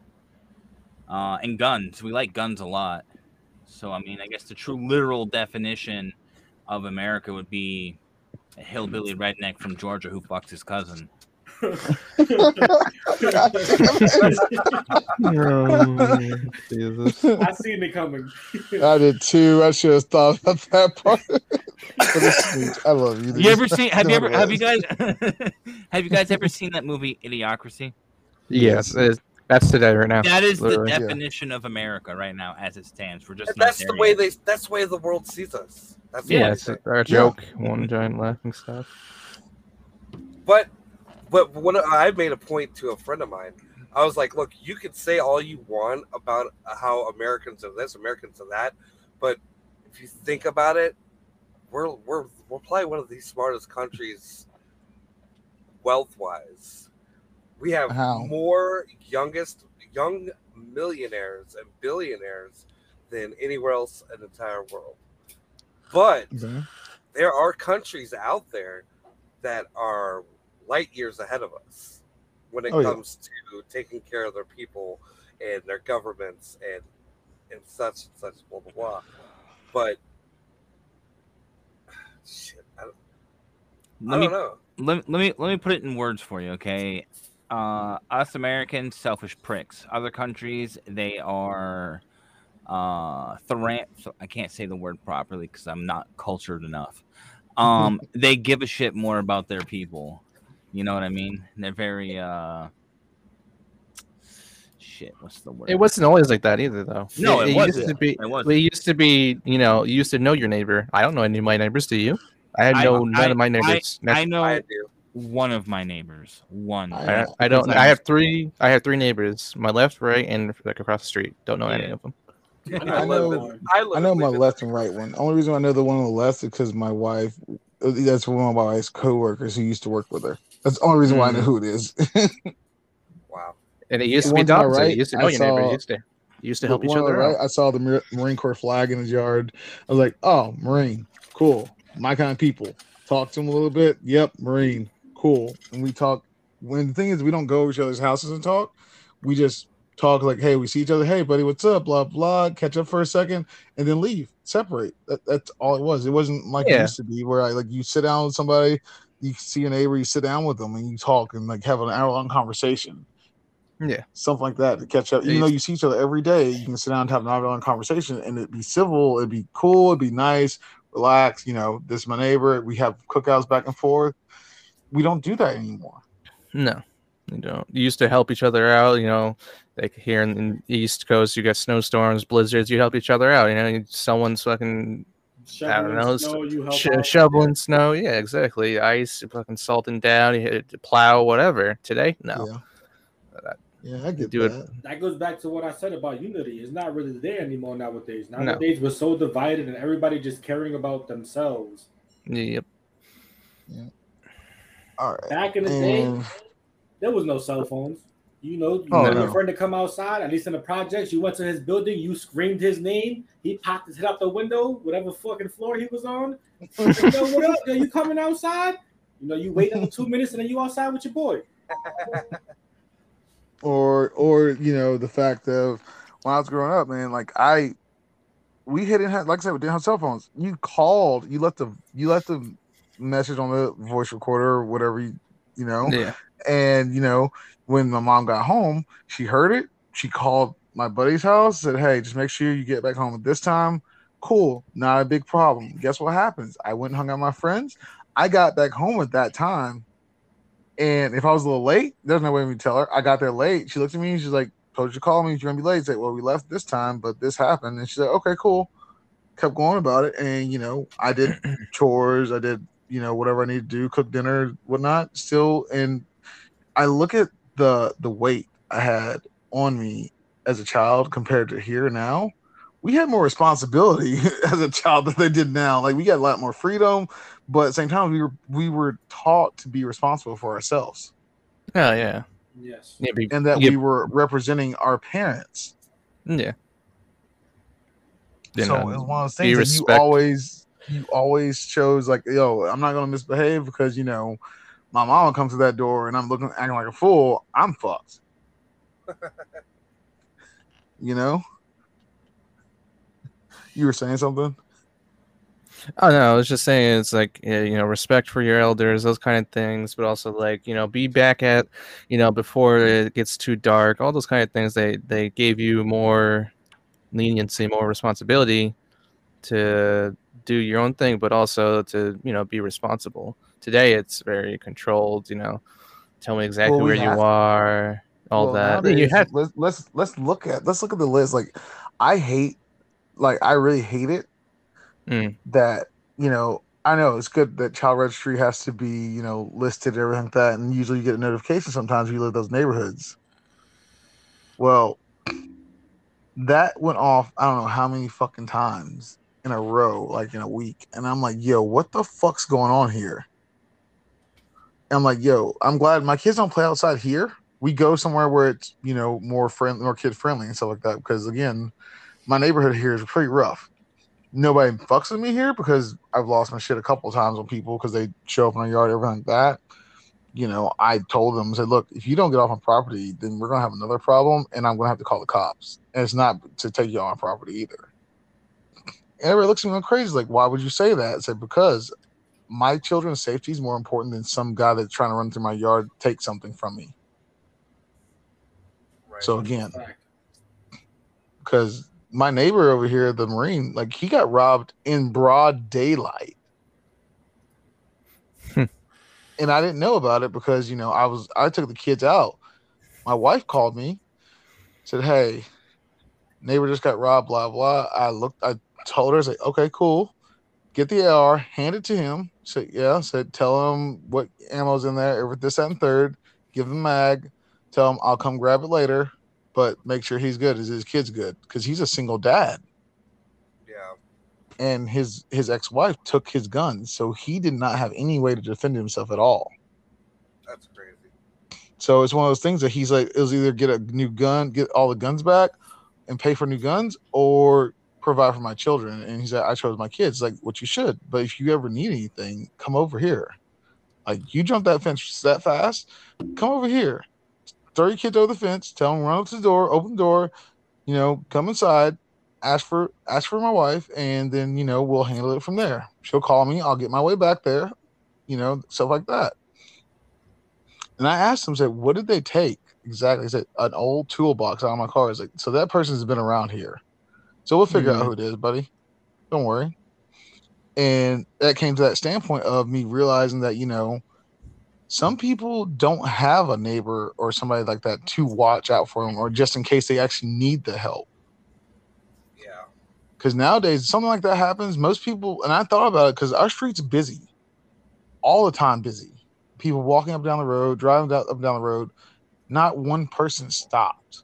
uh, and guns. We like guns a lot. So I mean, I guess the true literal definition of America would be a hillbilly redneck from Georgia who fucks his cousin.
Oh, Jesus.
I seen it coming.
I did too. I should have thought of that part. For the Snooch, I love you.
You ever seen? Have you ever? Have you guys? have you guys ever seen that movie Idiocracy?
Yes, it- that's today right now.
That is the
literally.
Yeah.
definition of America right now, as it stands. We're just
that's the way
yet.
they that's the way the world sees us that's
Yeah,
Yeah, it's a, a joke. One giant laughing stuff.
But but when I made a point to a friend of mine, I was like, look, you can say all you want about how Americans are this, Americans are that, but if you think about it, we're we're we're probably one of the smartest countries wealth wise. We have
How?
more youngest young millionaires and billionaires than anywhere else in the entire world. But
Okay.
there are countries out there that are light years ahead of us when it
Oh, yeah.
comes to taking care of their people and their governments and and such and such blah blah blah. But shit, I don't,
Let me
don't know.
let, let me let me put it in words for you, okay? Uh, us Americans, selfish pricks. Other countries, they are uh, thran- so I can't say the word properly because I'm not cultured enough. Um, they give a shit more about their people. You know what I mean? They're very uh, shit. What's the word?
It wasn't always like that either, though.
No, it
used
wasn't.
to be.
It wasn't.
It used to be. You know, you used to know your neighbor. I don't know any of my neighbors. Do you? I had
I-
no none
I-
of my neighbors.
I know
I do.
One of my neighbors. One.
I-
I, I don't. I have three. I have three neighbors. My left, right, and like across the street. Don't know any of them.
I know-
I, live
I know my left and right one. Only reason I know the one on the left is because my wife. That's one of my wife's coworkers who used to work with her. That's the only reason why I know mm. who it is.
Wow.
And it used
The
to be
one to right,
you used to
I
know your neighbor.
saw-
You used to. Used to help each
One on the
other
right,
out.
I saw the Marine Corps flag in his yard. I was like, "Oh, Marine, cool, my kind of people." talk to him a little bit. Yep, Marine, cool. And we talk. When the thing is, we don't go over each other's houses and talk. We just talk like, hey, we see each other. Hey, buddy, what's up? Blah blah. Catch up for a second and then leave. Separate. That, that's all it was. It wasn't like it used to be, where I like you sit down with somebody, you see a neighbor, you sit down with them, and you talk and like have an hour long conversation.
Yeah.
something like that to catch up. Even
Yes.
though you see each other every day, you can sit down and have an hour long conversation, and it'd be civil, it'd be cool, it'd be nice, relax. You know, this is my neighbor. We have cookouts back and forth. We don't do that anymore.
No, you don't. You used to help each other out. You know, like here in, in the East Coast, you got snowstorms, blizzards. You help each other out. You know, someone's fucking
Shoveling
know,
snow,
sh-
out.
shoveling snow. Yeah, exactly. Ice, fucking salting down. You hit it, to plow, whatever. Today, no.
Yeah.
That-
Yeah, I get
do it-
that.
That goes back to what I said about unity. It's not really there anymore nowadays.
No.
Nowadays, we're so divided and everybody just caring about themselves.
Yep.
All right.
Back in the day, there was no cell phones. You know, you
Oh, no.
your friend to come outside, at least in the projects. You went to his building, you screamed his name, he popped his head out the window, whatever fucking floor he was on. yo, what up? Yo, you coming outside? You know, you wait another two minutes and then you outside with your boy.
or or you know the fact of when I was growing up, man, like I we didn't have like I said, we didn't have cell phones. You called, you left the you left the message on the voice recorder or whatever you you know,
Yeah.
and you know when my mom got home, she heard it. She called my buddy's house, said, "Hey, just make sure you get back home at this time." Cool, not a big problem. Guess what happens? I went and hung out with my friends. I got back home at that time, and if I was a little late, there's no way me tell her. I got there late. She looked at me and she's like, "Told you to call me. You're gonna be late." Said, "Well, we left this time, but this happened." And she said, "Okay, cool." Kept going about it, and you know, I did chores. I did you know whatever I need to do, cook dinner, whatnot. Still, and I look at the the weight I had on me as a child compared to here now. We had more responsibility as a child than they did now. Like we got a lot more freedom, but at the same time, we were we were taught to be responsible for ourselves,
Oh yeah.
Yes.
Yeah. Be,
and that
yeah,
we were representing our parents.
yeah. You
so
know,
it was one of those things that you always you always chose like, yo, I'm not gonna misbehave because you know my mama comes to that door and I'm looking acting like a fool. I'm fucked. you know. You were saying something.
Oh no, I was just saying it's like you know respect for your elders, those kind of things, but also like you know be back at you know before it gets too dark, all those kind of things. They they gave you more leniency, more responsibility to do your own thing, but also to you know be responsible. Today it's very controlled. You know, tell me exactly
Well, we
where you
to.
are, all
Well,
that. You have
let's let's let's look at let's look at the list. Like, I hate, like I really hate it
Mm.
that you know. I know it's good that child registry has to be you know listed and everything like that, and usually you get a notification sometimes if you live those neighborhoods. Well, that went off. I don't know how many fucking times in a row, like in a week, and I'm like, yo, what the fuck's going on here? And I'm like, yo, I'm glad my kids don't play outside here we go somewhere where it's you know more friendly, more kid friendly and stuff like that. Because again, my neighborhood here is pretty rough. Nobody fucks with me here because I've lost my shit a couple of times on people because they show up in our yard, everything like that. You know, I told them, I said, look, if you don't get off my property, then we're gonna have another problem, and I'm gonna have to call the cops. And it's not to take you my property either. And everybody looks at me like crazy, like, why would you say that? I said, because my children's safety is more important than some guy that's trying to run through my yard take something from me.
Right.
So again, because my neighbor over here, the Marine, like he got robbed in broad daylight.
Hmm.
and I didn't know about it because you know I was I took the kids out. My wife called me, said, "Hey, neighbor just got robbed." Blah blah. I looked. I told her, I said, "Okay, cool. Get the AR, hand it to him." Said, "Yeah." Said, "Tell him what ammo's in there, every this, that, and third. Give him mag. Tell him I'll come grab it later." but make sure he's good. Is his kid's good? Because he's a single dad,
yeah.
and his his ex wife took his gun, so he did not have any way to defend himself at all.
That's crazy.
So it's one of those things that he's like, it was either get a new gun, get all the guns back, and pay for new guns, or provide for my children. And he said, I chose my kids. Like, what you should. But if you ever need anything, come over here. Like, you jump that fence that fast, come over here. Throw your kids over the fence, tell them run up to the door, open the door, you know, come inside, ask for ask for my wife, and then you know, we'll handle it from there. She'll call me, I'll get my way back there, you know, stuff like that. And I asked him, said, what did they take? Exactly. He said, an old toolbox out of my car. I was like, so that person's been around here. So we'll figure out mm-hmm. who it is, buddy. Don't worry. And that came to that standpoint of me realizing that, you know, some people don't have a neighbor or somebody like that to watch out for them or just in case they actually need the help.
Yeah.
Because nowadays, something like that happens. Most people, and I thought about it because our street's busy, all the time busy. People walking up down the road, driving down, up down the road. Not one person stopped,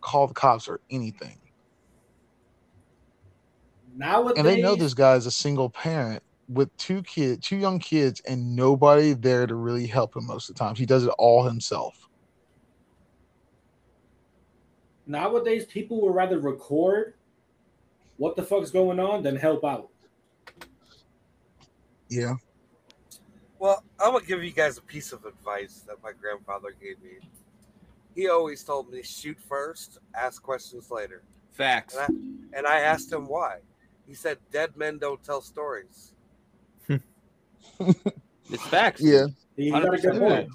called the cops or anything.
Nowadays,
And they know this guy is a single parent with two kids, two young kids, and nobody there to really help him most of the times. He does it all himself.
nowadays people would rather record what the fuck's going on than help out.
Yeah.
Well, I'm gonna give you guys a piece of advice that my grandfather gave me. He always told me shoot first, ask questions later.
Facts.
And I, and I asked him why. He said dead men don't tell stories.
It's facts.
Yeah.
You got a good
100%.
point.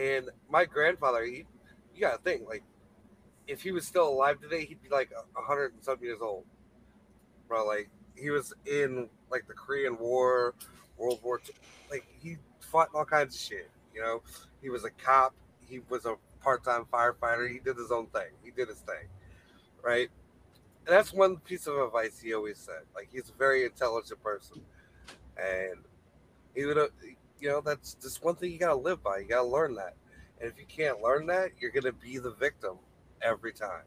And my grandfather, he, you gotta think, like, if he was still alive today, he'd be like a hundred and some years old. Bro, like he was in like the Korean War, World War II. Like he fought all kinds of shit. You know, he was a cop. He was a part-time firefighter. He did his own thing. He did his thing, right? And that's one piece of advice he always said. Like he's a very intelligent person, and would, uh, you know, that's just one thing you gotta live by. You gotta learn that. And if you can't learn that, you're gonna be the victim every time.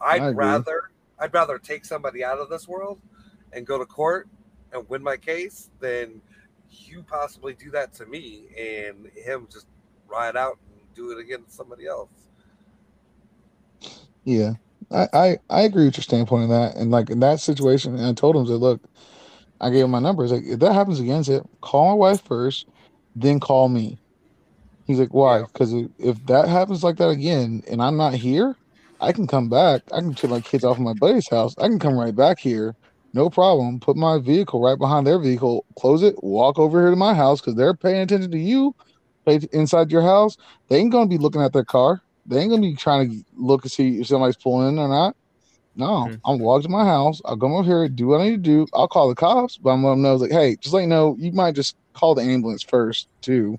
I'd rather I'd rather take somebody out of this world and go to court and win my case than you possibly do that to me and him just ride out and do it against somebody else.
Yeah, I, I I agree with your standpoint on that. And like in that situation, and I told him, said, look, I gave him my numbers. Like if that happens again, say, call my wife first, then call me. He's like, why? Because if that happens like that again, and I'm not here, I can come back. I can take my kids off of my buddy's house. I can come right back here, no problem. Put my vehicle right behind their vehicle, close it, walk over here to my house because they're paying attention to you. Pay inside your house. They ain't gonna be looking at their car. They ain't gonna be trying to look and see if somebody's pulling in or not. No,
Mhm.
I'm walk to my house. I'll come over here, do what I need to do. I'll call the cops, but I'm letting them know like, hey, just let you know, you might just call the ambulance first too,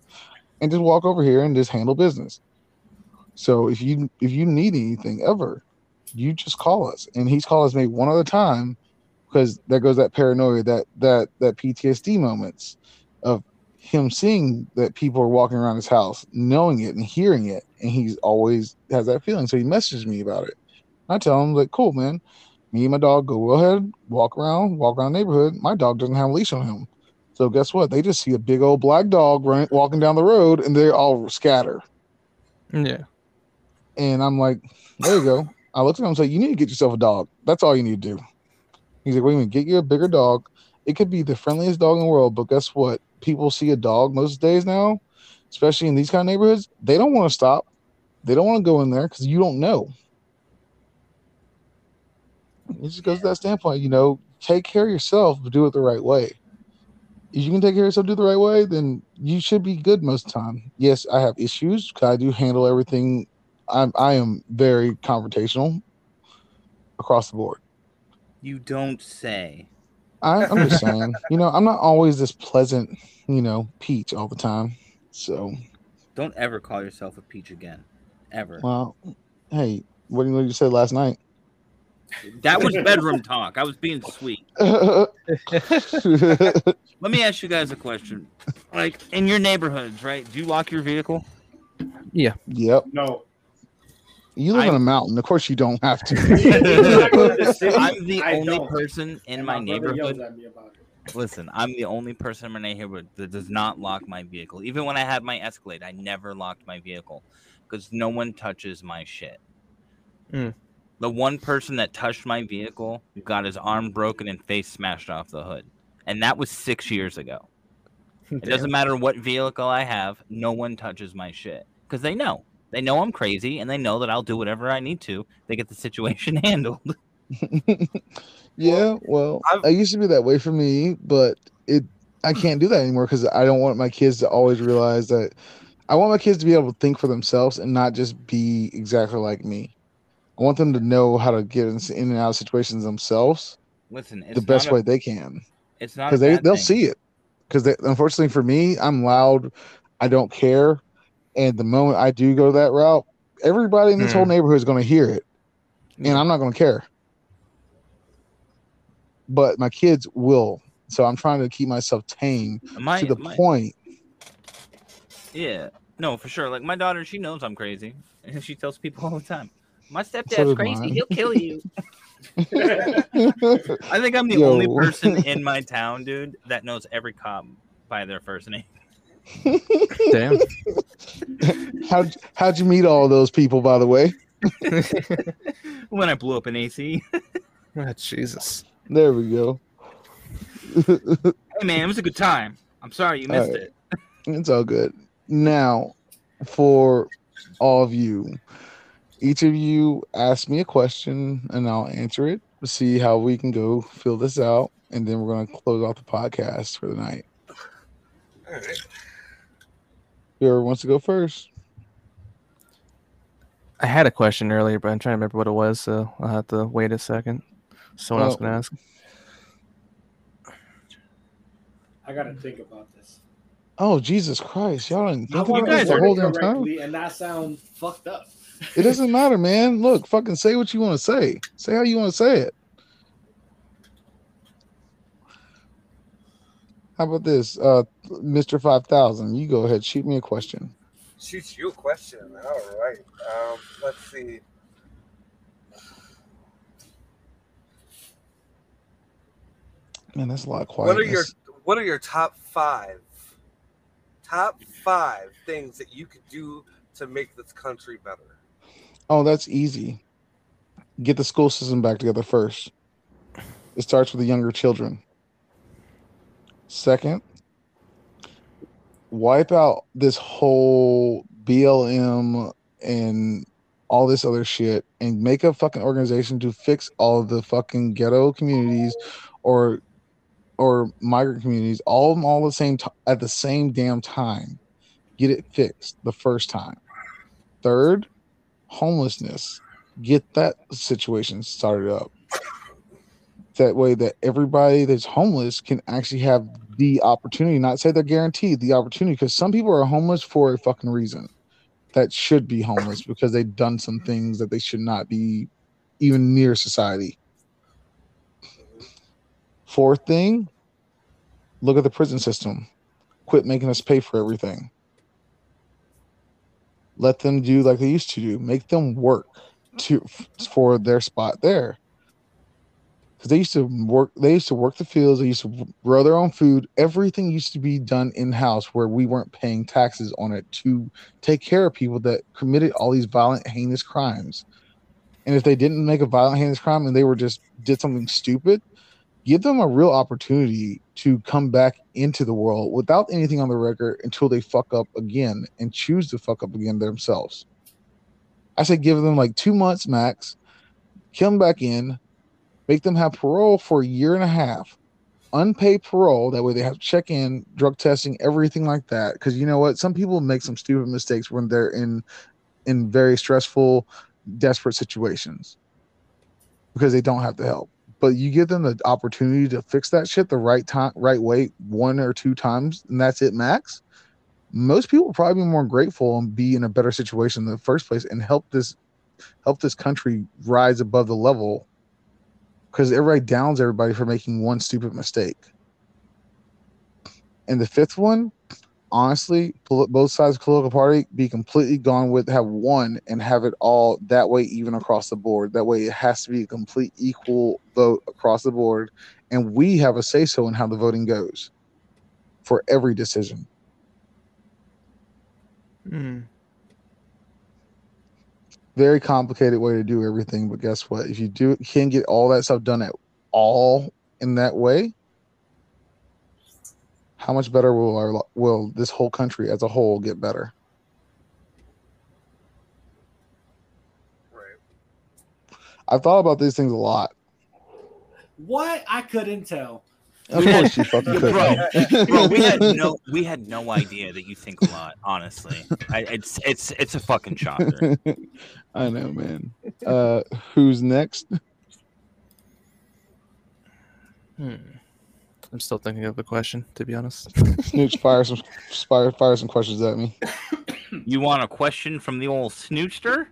and just walk over here and just handle business. So if you if you need anything ever, you just call us. And he's called us maybe one other time because there goes that paranoia, that that that PTSD moments of him seeing that people are walking around his house, knowing it and hearing it, and he's always has that feeling. So he messages me about it. I tell him like, cool, man. Me and my dog go ahead, walk around, walk around the neighborhood. My dog doesn't have a leash on him. So guess what? They just see a big old black dog running, walking down the road, and they all scatter.
Yeah.
And I'm like, there you go. I looked at him and said, you need to get yourself a dog. That's all you need to do. He's like, wait a minute, get you a bigger dog. It could be the friendliest dog in the world, but guess what? People see a dog most days now, especially in these kind of neighborhoods. They don't want to stop. They don't want to go in there because you don't know. It just goes to that standpoint, you know, take care of yourself, but do it the right way. If you can take care of yourself, do the right way, then you should be good most of the time. Yes, I have issues. 'cause I do handle everything. I'm I am very confrontational across the board.
You don't say.
I, I'm just saying, you know, I'm not always this pleasant, you know, peach all the time. So,
Don't ever call yourself a peach again. Ever.
well, hey, what do you know you said last night?
That was bedroom talk. I was being sweet. Let me ask you guys a question. Like in your neighborhoods, right? Do you lock your vehicle? Yeah. Yep.
No.
You live
I-
in a mountain. Of course, you don't have to.
I'm the
I
only
don't.
person in
And
my
brother
neighborhood.
at me about it.
Listen, I'm the only person in my neighborhood that does not lock my vehicle. Even when I had my Escalade, I never locked my vehicle because no one touches my shit.
Mm.
The one person that touched my vehicle got his arm broken and face smashed off the hood. And that was six years ago. It doesn't matter what vehicle I have, no one touches my shit. Because they know. They know I'm crazy and they know that I'll do whatever I need to. They get the situation handled.
yeah, well,
I've-
I used to be that way for me, but it I can't do that anymore because I don't want my kids to always realize that I want my kids to be able to think for themselves and not just be exactly like me. I want them to know how to get in in and out of situations themselves
Listen, it's
the best
a-
way they can
It's not
because they they'll
thing.
see it. Because unfortunately for me, I'm loud, I don't care, and the moment I do go that route, everybody in this whole
Hmm.
neighborhood is going to hear it, and I'm not going to care. But my kids will, so I'm trying to keep myself tame
My,
to the
my-
point.
Yeah, no, for sure. Like my daughter, she knows I'm crazy, and she tells people all the time, "My stepdad's
does
crazy.
mine."
He'll kill you." I think I'm the
Yo.
only person in my town, dude, that knows every cop by their first name.
Damn.
how'd how'd you meet all those people, by the way?
When I blew up an AC,
Ah, Jesus.
There we go.
hey man, it was a good time. I'm sorry you missed
Alright.
it.
It's all good. Now, for all of you, each of you ask me a question and I'll answer it to see how we can go fill this out. And then we're going to close off the podcast for the night.
All right.
Whoever wants to go first.
I had a question earlier, but I'm trying to remember what it was, so I'll have to wait a second. Someone else
Oh.
can ask.
I gotta think about this.
Oh, Jesus Christ. Y'all didn't think
want
about
guys
this
to
the whole damn time?
and that sounds fucked up.
It doesn't matter, man. Look, fucking say what you want to say. Say how you want to say it. How about this? Uh, Mr. 5000, you go ahead. Shoot me a question.
Shoot you a question. All right. Um, let's see.
Man, that's a lot of
What are your What are your top five? Top five things that you could do to make this country better.
Oh, that's easy. Get the school system back together first. It starts with the younger children. Second, wipe out this whole BLM and all this other shit and make a fucking organization to fix all the fucking ghetto communities or or migrant communities all them all the same t- at the same damn time. Get it fixed the first time. Third, homelessness. Get that situation started up. That way that everybody that's homeless can actually have the opportunity, not say they're guaranteed the opportunity, because some people are homeless for a fucking reason that should be homeless because they've done some things that they should not be even near society. Fourth thing, look at the prison system. Quit making us pay for everything let them do like they used to do make them work to for their spot there because they used to work they used to work the fields they used to grow their own food everything used to be done in house where we weren't paying taxes on it to take care of people that committed all these violent heinous crimes and if they didn't make a violent heinous crime and they were just did something stupid give them a real opportunity to come back into the world without anything on the record until they fuck up again and choose to fuck up again themselves. I say give them like two months max, come back in, make them have parole for a year and a half, unpaid parole. That way they have to check in, drug testing, everything like that. Because you know what? Some people make some stupid mistakes when they're in in very stressful, desperate situations because they don't have the help but you give them the opportunity to fix that shit the right time, right way, one or two times, and that's it, max. Most people probably be more grateful and be in a better situation in the first place, and help this help this country rise above the level. Because everybody downs everybody for making one stupid mistake. And the fifth one, honestly, both sides of the political party be completely gone with have one and have it all that way even across the board. That way it has to be a complete equal vote across the board, and we have a say so in how the voting goes for every decision.
Hmm.
Very complicated way to do everything. But guess what? If you do can get all that stuff done at all in that way, how much better will our will this whole country as a whole get better?
Right.
I've thought about these things a lot.
What? I couldn't tell.
Of course, you fucking could.
Bro, Bro, we had no we had no idea that you think a lot. Honestly, I, it's it's it's a fucking shocker.
I know, man. Uh, who's next?
Hmm. I'm still thinking of the question, to be honest.
Snooch, fire some fire, fire some questions at me.
You want a question from the old snootster?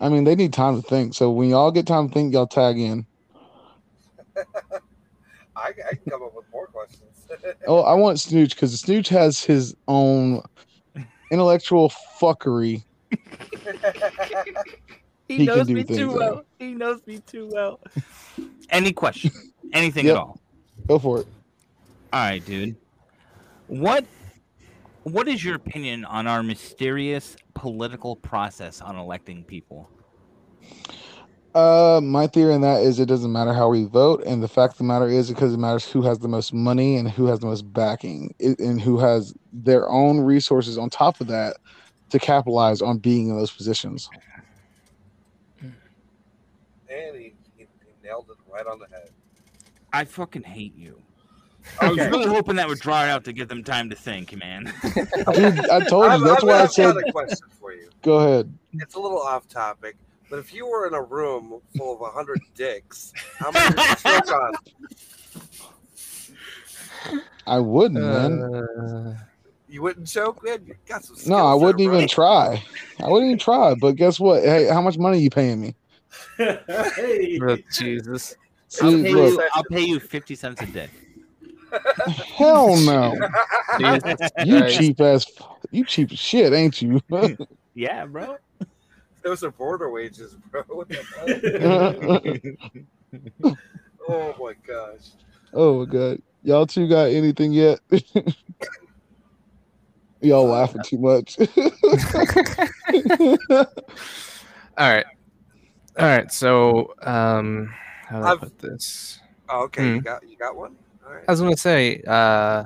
I mean, they need time to think. So when y'all get time to think, y'all tag in.
I, I can come up with more questions.
Oh, I want Snooch because Snooch has his own intellectual fuckery.
He,
He
knows me too
though.
well. He knows me too well. Any question? Anything
Yep.
at all?
Go for it.
All right, dude. What what is your opinion on our mysterious political process on electing people?
Uh, my theory on that is it doesn't matter how we vote, and the fact of the matter is because it matters who has the most money and who has the most backing, and who has their own resources on top of that to capitalize on being in those positions.
and he, he, he nailed it right on the head.
I fucking hate you. I was
Okay.
really hoping that would draw it out to give them time to think, man.
Dude, I told
I've,
you that's
I've,
why I
I've
said
got a question for you.
go ahead.
It's a little off topic, but if you were in a room full of a hundred dicks, how many would you choke on?
I wouldn't, man.
Uh,
You wouldn't choke, man. You got some.
No, I wouldn't
there, bro.
even try. I wouldn't even try. But guess what? Hey, how much money are you paying me?
hey.
oh, Jesus.
I'll pay,
look,
you, I'll pay you 50 cents a day.
hell no. You cheap ass. You cheap as shit, ain't you?
Yeah, bro.
Those are border wages, bro. What the hell? oh my gosh.
oh my god, y'all two got anything yet? y'all laughing too much.
All right. All right. So, um, how do I put this?
Oh, okay, you
Hmm.
got you got one. All right.
I was gonna say, uh,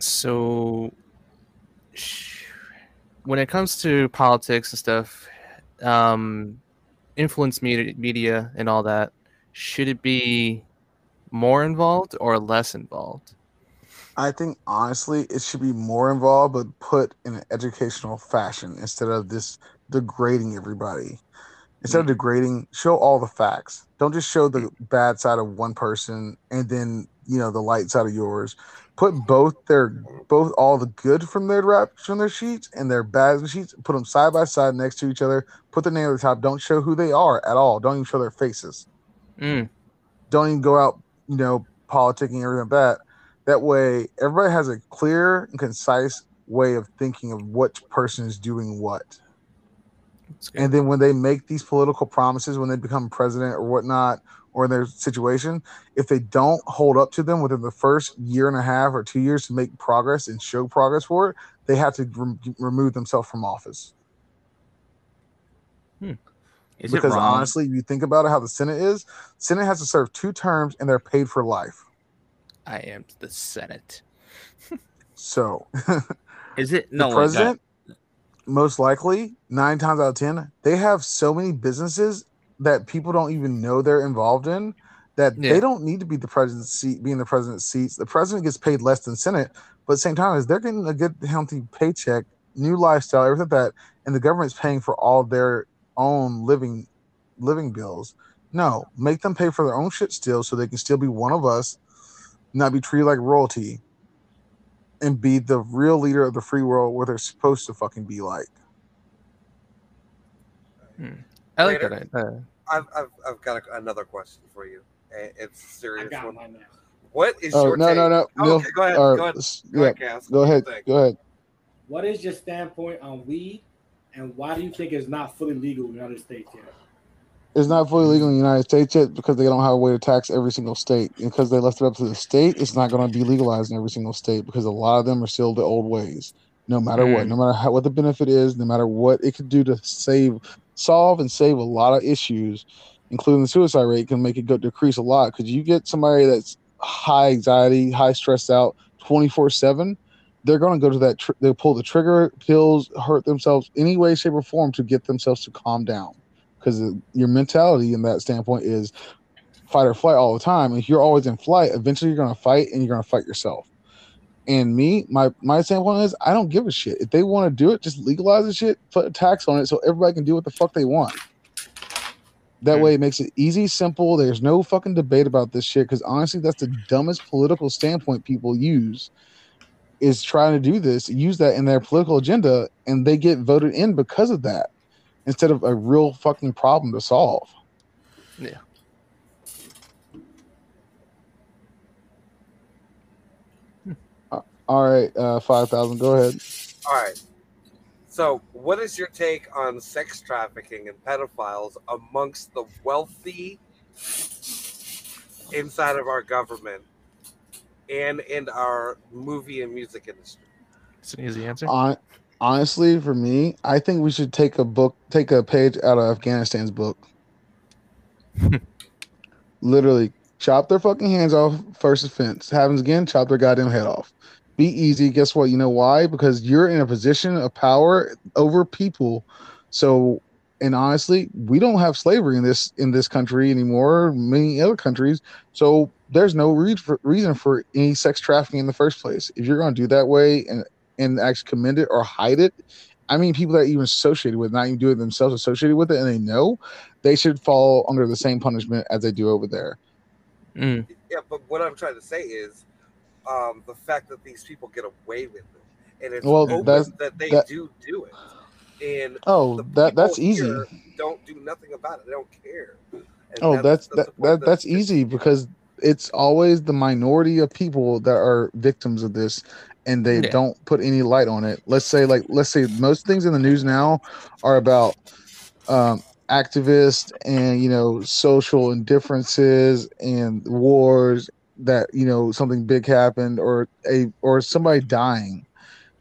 so sh- when it comes to politics and stuff, um, influence media, media and all that, should it be more involved or less involved?
I think honestly, it should be more involved, but put in an educational fashion instead of this degrading everybody. Instead of degrading, show all the facts. Don't just show the bad side of one person and then you know the light side of yours. Put both their both all the good from their rap from their sheets and their bad sheets. Put them side by side next to each other. Put their name at the top. Don't show who they are at all. Don't even show their faces
Mm,
don't even go out, you know, politicking or everything like that. That way, everybody has a clear and concise way of thinking of which person is doing what. And then when they make these political promises, when they become president or whatnot, or in their situation, if they don't hold up to them within the first year and a half or two years to make progress and show progress for it, they have to rem- remove themselves from office. Hmm.
Is
because honestly, if you think about it, how the Senate is, Senate has to serve two terms and they're paid for life.
I am the Senate.
So
is it
the
no wait,
president, most likely, nine times out of ten, they have so many businesses that people don't even know they're involved in that
Yeah.
they don't need to be the president's seat, be in the president's seats. The president gets paid less than Senate, but at the same time, is they're getting a good, healthy paycheck, new lifestyle, everything like that, and the government's paying for all their own living living bills. No, make them pay for their own shit still, so they can still be one of us, not be treated like royalty, and be the real leader of the free world, where they're supposed to fucking be like. Hmm.
I like
Later.
that. Uh,
I've, I've, I've got a, another question for you. It's a
I
serious
got
one.
mine now.
What is
Oh
your
no,
take?
no, no,
Oh,
Neil.
okay, go ahead.
or-
Go ahead. Go
yeah,
ahead, Cass.
go
What do you
ahead. Go ahead.
What is your standpoint on weed, and why do you think it's not fully legal in the United States yet?
It's not fully legal in the United States yet because they don't have a way to tax every single state. And because they left it up to the state, it's not going to be legalized in every single state because a lot of them are still the old ways. No matter what,
Mm.
no matter how, what the benefit is, no matter what it could do to save, solve, and save a lot of issues, including the suicide rate, can make it go decrease a lot. Because you get somebody that's high anxiety, high stressed out, twenty four seven, they're going to go to that. Tr- they'll pull the trigger, pills, hurt themselves any way, shape, or form to get themselves to calm down. Because your mentality in that standpoint is fight or flight all the time. If you're always in flight, eventually you're going to fight, and you're going to fight yourself. And me, my my standpoint is, I don't give a shit. If they want to do it, just legalize the shit, put a tax on it, so everybody can do what the fuck they want. That way, it makes it easy, simple. There's no fucking debate about this shit. Because honestly, that's the dumbest political standpoint people use. Is trying to do this, use that in their political agenda, and they get voted in because of that, instead of a real fucking problem to solve.
Yeah.
All right, uh, five thousand. Go ahead.
All right. So, what is your take on sex trafficking and pedophiles amongst the wealthy inside of our government and in our movie and music industry?
It's an easy answer.
Hon- honestly, for me, I think we should take a book, take a page out of Afghanistan's book. Literally, chop their fucking hands off. First offense. Happens again, chop their goddamn head off. Be easy. Guess what? You know why? Because you're in a position of power over people. So, and honestly, we don't have slavery in this in this country anymore. Many other countries. So there's no re- for, reason for any sex trafficking in the first place. If you're going to do that way and and actually commend it or hide it. I mean, people that are even associated with, not even do it themselves, associated with it, and they know they should fall under the same punishment as they do over there.
Mm.
Yeah, but what I'm trying to say is um, the fact that these people get away with it, and it's
Well,
open
that's-
that they
that-
do do it, and
Oh, that that's easy.
Don't do nothing about it. They don't care. And
Oh, that's
the
that, that
that
that's easy because it's always the minority of people that are victims of this and they
Yeah.
don't put any light on it. Let's say like let's say most things in the news now are about um activists and you know social indifferences and wars that you know something big happened or a or somebody dying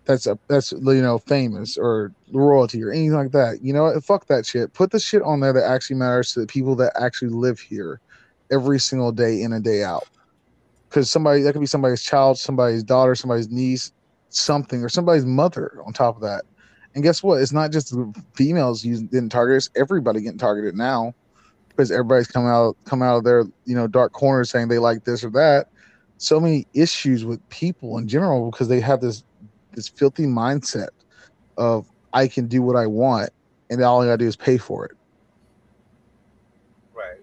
that's a that's you know famous or royalty or anything like that. You know, fuck that shit. Put the shit on there that actually matters to the people that actually live here every single day in and day out. Because somebody that could be somebody's child, somebody's daughter, somebody's niece, something, or somebody's mother on top of that. And guess what? It's not just the females using getting targeted; it's everybody getting targeted now because everybody's coming out come out of their you know dark corners saying they like this or that. So many issues with people in general because they have this this filthy mindset of I can do what I want and all I gotta do is pay for it.
right.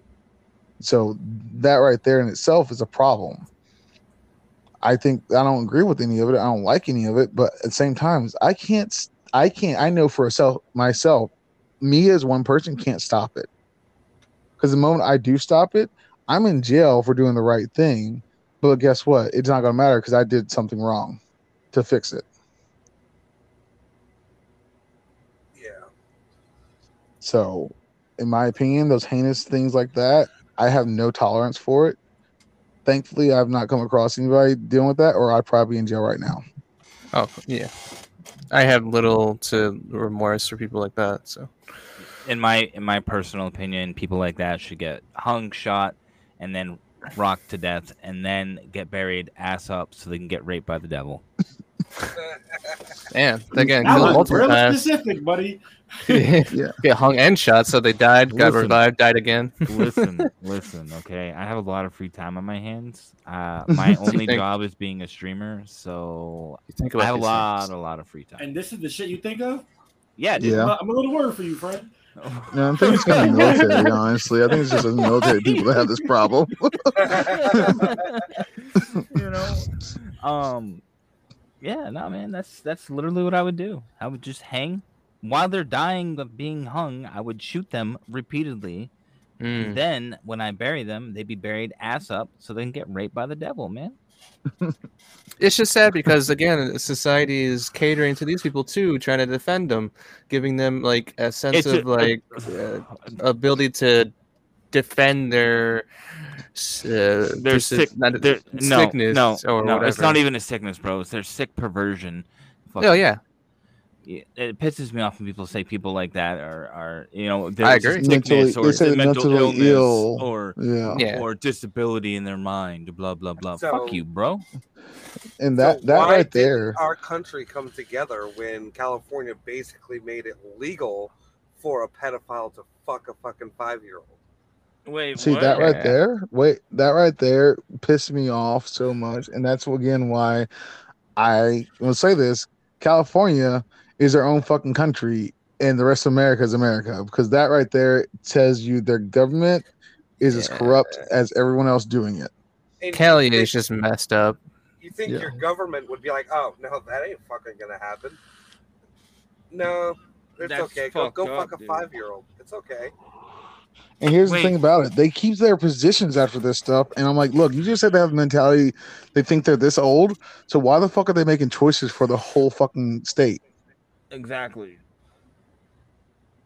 So that right there in itself is a problem. I think I don't agree with any of it. I don't like any of it, but at the same time, I can't. I can't. I know for self myself, me as one person can't stop it. Because the moment I do stop it, I'm in jail for doing the right thing. But guess what? It's not going to matter because I did something wrong to fix it.
Yeah.
So, in my opinion, those heinous things like that, I have no tolerance for it. Thankfully, I've not come across anybody dealing with that, or I'd probably be in jail right now.
Oh yeah, I have little to remorse for people like that. So
in my in my personal opinion, people like that should get hung, shot, and then rocked to death, and then get buried ass up so they can get raped by the devil.
and again,
That
killed
was
multiple
really
times.
specific, buddy.
Yeah.
Get hung and shot, so they died, got
Listen.
revived, died again.
listen, listen, okay. I have a lot of free time on my hands. Uh, my only
Think-
job is being a streamer, so
think
I have a lot,
things.
a lot of free time.
And this is the shit you think of?
Yeah, dude.
Yeah.
I'm a little worried for you, friend.
No, I think it's kind of military, honestly. I think it's just the military people that have this problem.
you know um yeah no man that's that's literally what i would do i would just hang while they're dying of being hung i would shoot them repeatedly
Mm.
then when i bury them they'd be buried ass up so they can get raped by the devil man
It's just sad because again, society is catering to these people too, trying to defend them, giving them like a sense
It's a-
of like uh, ability to defend their uh,
they're sick
not-
no
sickness
no no
whatever.
it's not even a sickness bro. It's their sick perversion.
Oh yeah,
it it pisses me off when people say people like that are are you know
I
there's
agree.
Mentally-
or
they say
the
they're
mental
mentally
illness
ill.
or
Yeah.
Yeah.
or disability in their mind. Blah blah blah.
So-
Fuck you, bro.
And that
So
that
why
right there.
Our country come together when California basically made it legal for a pedophile to fuck a fucking five year old.
Wait,
See
what?
that right there? Wait, that right there pissed me off so much, and that's again why I will say this: California is their own fucking country, and the rest of America is America, because that right there tells you their government is as corrupt as everyone else doing it.
And
Kelly
think,
is just messed up.
you think
Yeah.
your government would be like, oh no, that ain't fucking gonna happen. No, it's
That's
okay. Go go
up,
fuck a five year old. It's okay.
And here's
Wait.
the thing about it: they keep their positions after this stuff, and I'm like, look, you just said they have a mentality. They think they're this old, so why the fuck are they making choices for the whole fucking state?
Exactly.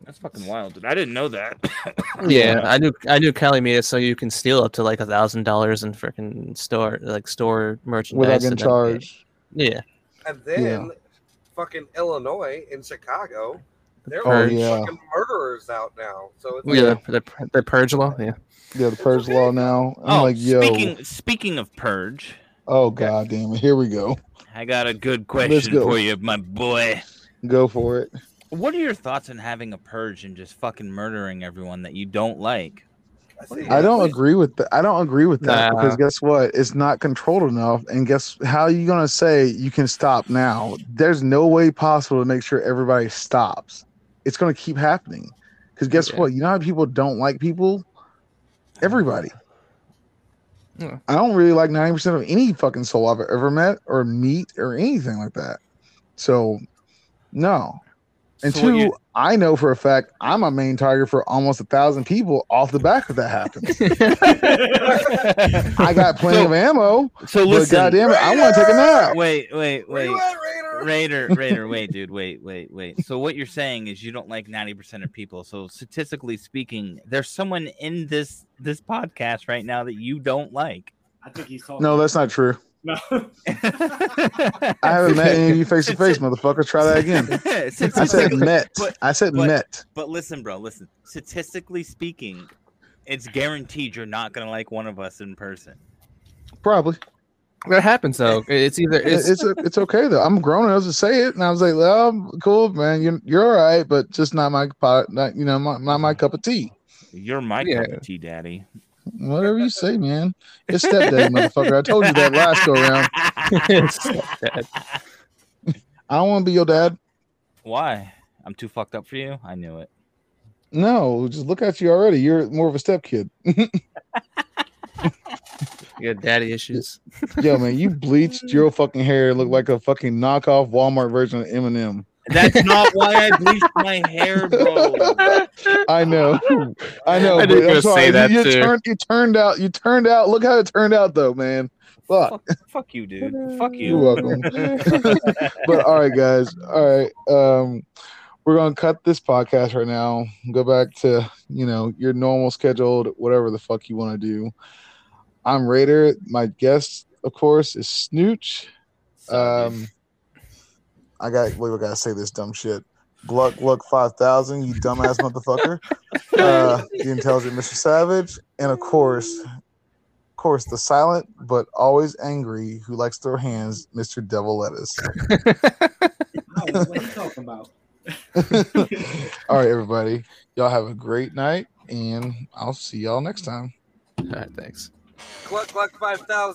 That's fucking wild, dude. I didn't know that.
Yeah, I knew I knew Cali made it so you can steal up to like a thousand dollars in freaking store like store merchandise
Without getting
and
charged.
Yeah,
And then fucking Illinois in Chicago, they're
Oh, yeah.
fucking murderers out now. So it's
yeah,
like,
the, the, the purge law. Yeah,
Yeah, the purge law now. I'm
oh,
like, yo,
speaking speaking of purge,
oh god damn it, here we go.
I got a good
Let's
question
go.
for you, my boy.
Go for it.
What are your thoughts on having a purge and just fucking murdering everyone that you don't like?
I, see
I
it.
don't agree with that. I don't agree with that
Nah.
because guess what? It's not controlled enough. And guess how are you gonna say you can stop now? There's no way possible to make sure everybody stops. It's gonna keep happening. Because guess
Yeah.
what? You know how people don't like people? Everybody.
Yeah.
I don't really like 90% of any fucking soul I've ever met or meet or anything like that. So no. And
So
two,
you-
I know for a fact I'm a main target for almost a thousand people off the back if that happens. I got plenty
So-
of ammo,
So
but
listen,
goddamn it, I want to take a nap.
wait, wait,
Where
wait.
at, Raider?
Raider, Raider, wait, dude, wait, wait, wait. So what you're saying is you don't like 90% of people. So statistically speaking, there's someone in this this podcast right now that you don't like.
I think he's talking.
No, that's not true.
No.
I haven't met any of you face to face, motherfucker. Try that again. I said met.
but-
I said
but-
met.
But listen, bro, listen. Statistically speaking, it's guaranteed you're not gonna like one of us in person.
Probably.
that happens though. It's either
It's
it's,
it's, it's okay though. I'm grown enough to say it, and I was like, "Well, cool, man. You're you're all right, but just not my pot. Not you know, my, not my cup of tea.
You're my
Yeah.
cup of tea, daddy.
Whatever you say, man. It's stepdaddy, motherfucker. I told you that last go around. I don't want to be your dad.
Why? I'm too fucked up for you. I knew it.
No, just look at you already. You're more of a step kid.
you got daddy issues.
Yo, man, you bleached your fucking hair, look like a fucking knockoff Walmart version of Eminem.
That's not why I bleached my hair, bro.
I know, I know.
I
but
knew you were
I'm
gonna
sorry,
say that
you,
too.
Turned, you turned out. You turned out. Look how it turned out, though, man. Fuck.
fuck, fuck you, dude. Fuck you.
You're welcome. but all right, guys. All right. Um, we're gonna cut this podcast right now. Go back to you know your normal scheduled whatever the fuck you want to do. I'm Raider. My guest, of course, is Snooch. Um, I got. Wait, I gotta say this dumb shit. Gluck Gluck five thousand. You dumbass motherfucker. Uh, the intelligent Mr. Savage, and of course, of course, the silent but always angry who likes to throw hands, Mr. Devil Lettuce.
No, what are you talking about?
All right, everybody. Y'all have a great night, and I'll see y'all next time.
All right, thanks.
Gluck, Gluck, 5000.